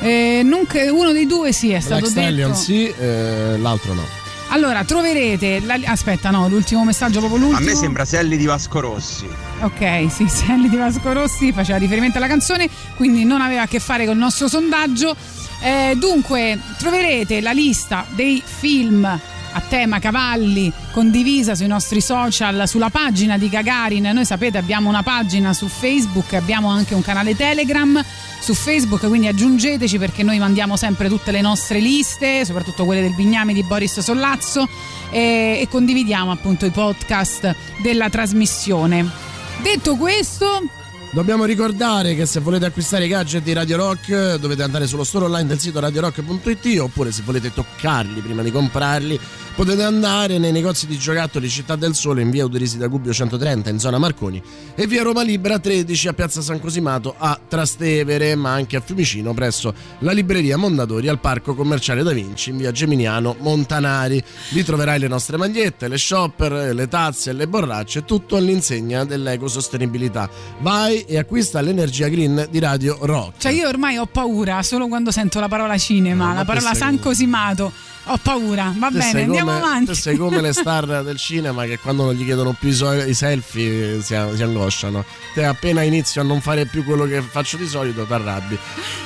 Eh, uno dei due sì è stato Black Stallion detto. sì, eh, l'altro no. Allora, troverete. la- aspetta, no, l'ultimo messaggio proprio l'ultimo. A me sembra Selli di Vasco Rossi. Ok, sì, Selli di Vasco Rossi faceva riferimento alla canzone, quindi non aveva a che fare col nostro sondaggio. Eh, dunque, troverete la lista dei film a tema cavalli condivisa sui nostri social, sulla pagina di Gagarin. Noi sapete abbiamo una pagina su Facebook, abbiamo anche un canale Telegram su Facebook, quindi aggiungeteci perché noi mandiamo sempre tutte le nostre liste, soprattutto quelle del Bignami di Boris Sollazzo e, e condividiamo appunto i podcast della trasmissione. Detto questo, Dobbiamo ricordare che se volete acquistare i gadget di Radio Rock dovete andare sullo store online del sito radiorock.it oppure se volete toccarli prima di comprarli potete andare nei negozi di giocattoli Città del Sole in via Uderisi da Gubbio 130 in zona Marconi e via Roma Libera 13 a piazza San Cosimato a Trastevere ma anche a Fiumicino presso la libreria Mondadori al parco commerciale Da Vinci in via Geminiano Montanari. Lì troverai le nostre magliette, le shopper, le tazze, le borracce, tutto all'insegna dell'ecosostenibilità. Vai e acquista l'energia green di Radio Rock. cioè io ormai ho paura solo quando sento la parola cinema, ma la parola San Cosimato. Ho paura, va bene, sei andiamo come- avanti. sei come le star del cinema che quando non gli chiedono più i, so- i selfie si, si angosciano. Te appena inizio a non fare più quello che faccio di solito ti arrabbi.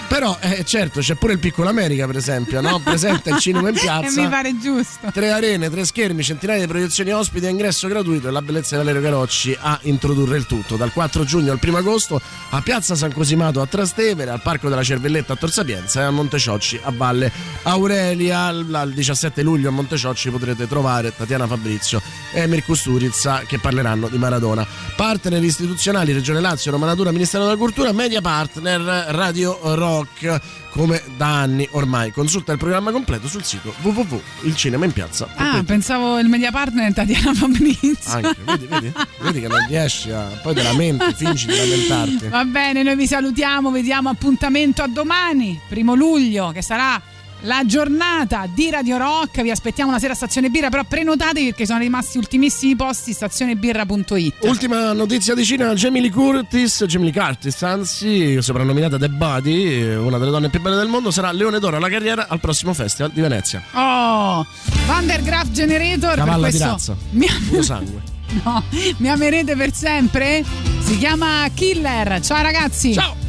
Però eh, certo c'è pure il Piccolo America per esempio, no? Presente il cinema in E piazza. mi pare giusto. Tre arene, tre schermi, centinaia di proiezioni ospiti a ingresso gratuito e la bellezza di Valerio Carocci a introdurre il tutto. Dal 4 giugno al 1 agosto a Piazza San Cosimato a Trastevere, al Parco della Cervelletta a Tor Sapienza e a Monteciocci a Valle Aurelia. Al al 17 luglio a Monteciocci potrete trovare Tatiana Fabrizio e Emir Kusturica che parleranno di Maradona. Partner istituzionali Regione Lazio, Roma Natura, Ministero della Cultura, media partner Radio Rock come da anni ormai. Consulta il programma completo sul sito www.ilcinemainpiazza.it. Ah, pensavo il media partner Tatiana Fabrizio. Anche, vedi, vedi, vedi che non riesci a. Poi te lamenti, fingi di lamentarti. Va bene, noi vi salutiamo, vediamo appuntamento a domani, primo luglio, che sarà la giornata di Radio Rock. Vi aspettiamo una sera a Stazione Birra, però prenotatevi perché sono rimasti ultimissimi posti stazionebirra.it. Ultima notizia di cinema, Jamie Lee Curtis, Jamie Lee Curtis, anzi, soprannominata The Body, una delle donne più belle del mondo, sarà Leone d'Oro alla carriera al prossimo Festival di Venezia. Oh, Vandergraaf Generator per Cavalla di questo razza, mi, puro sangue. no, mi amerete per sempre? Si chiama Killer. Ciao ragazzi. Ciao.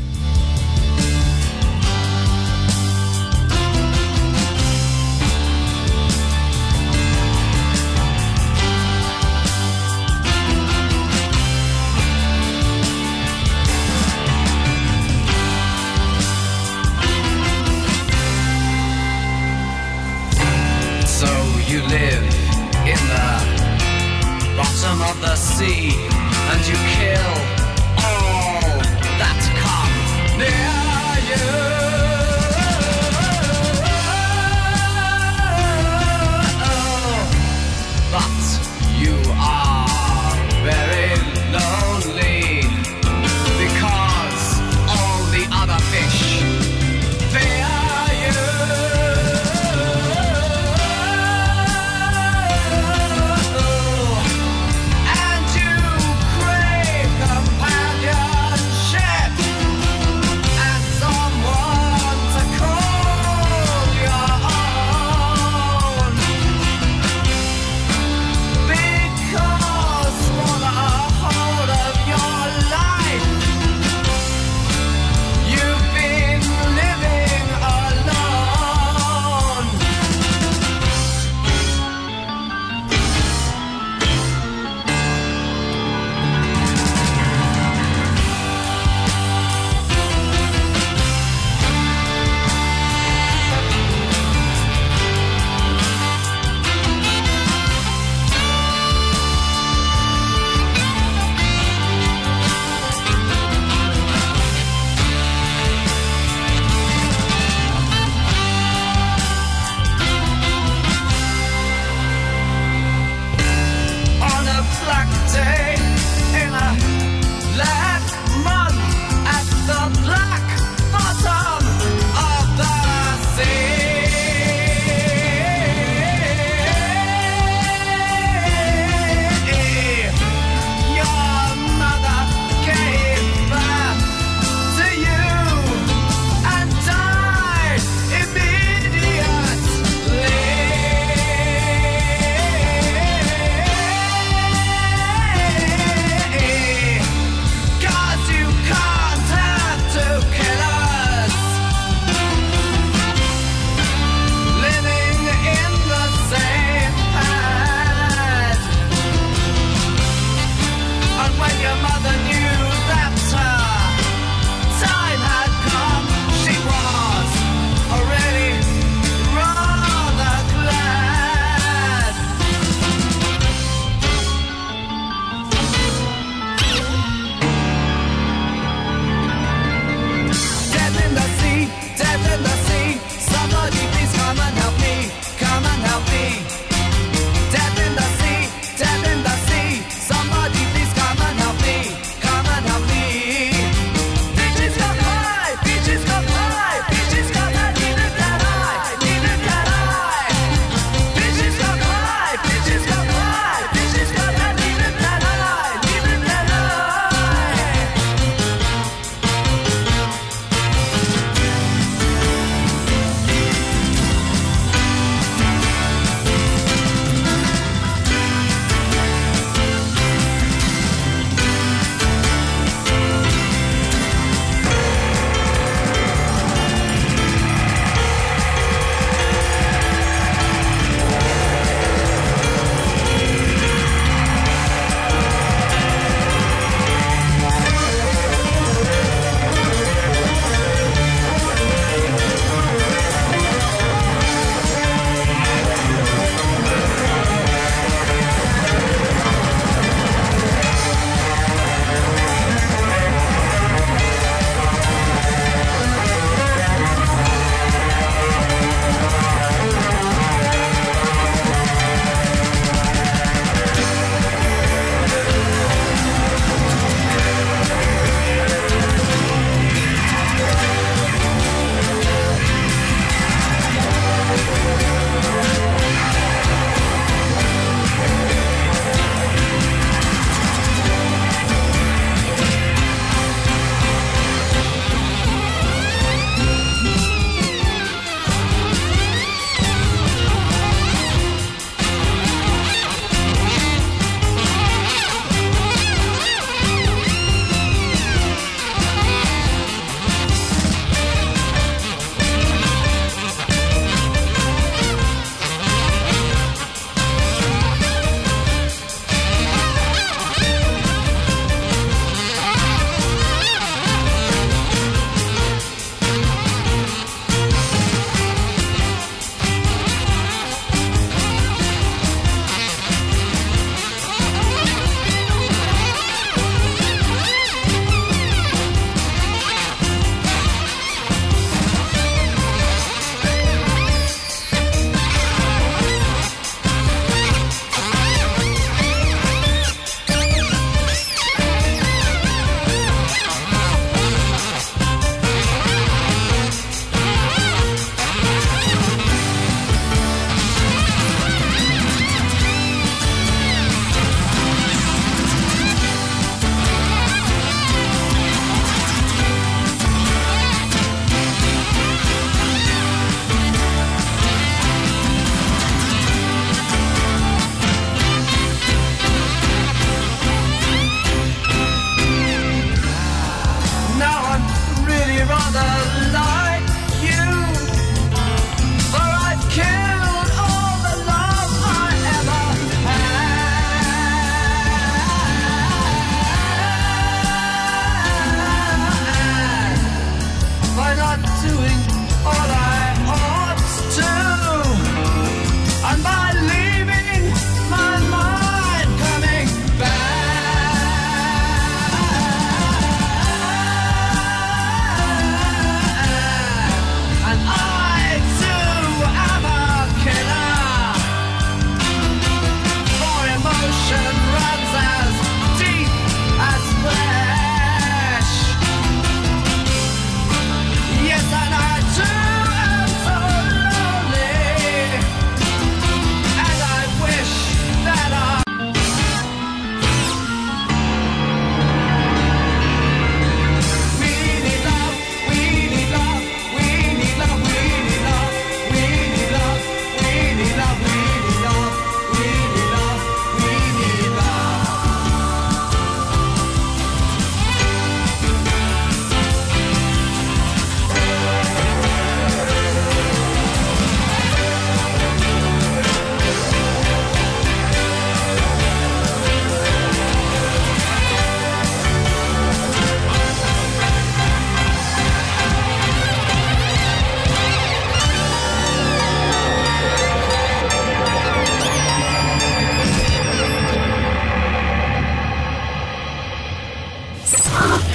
Of the sea and you kill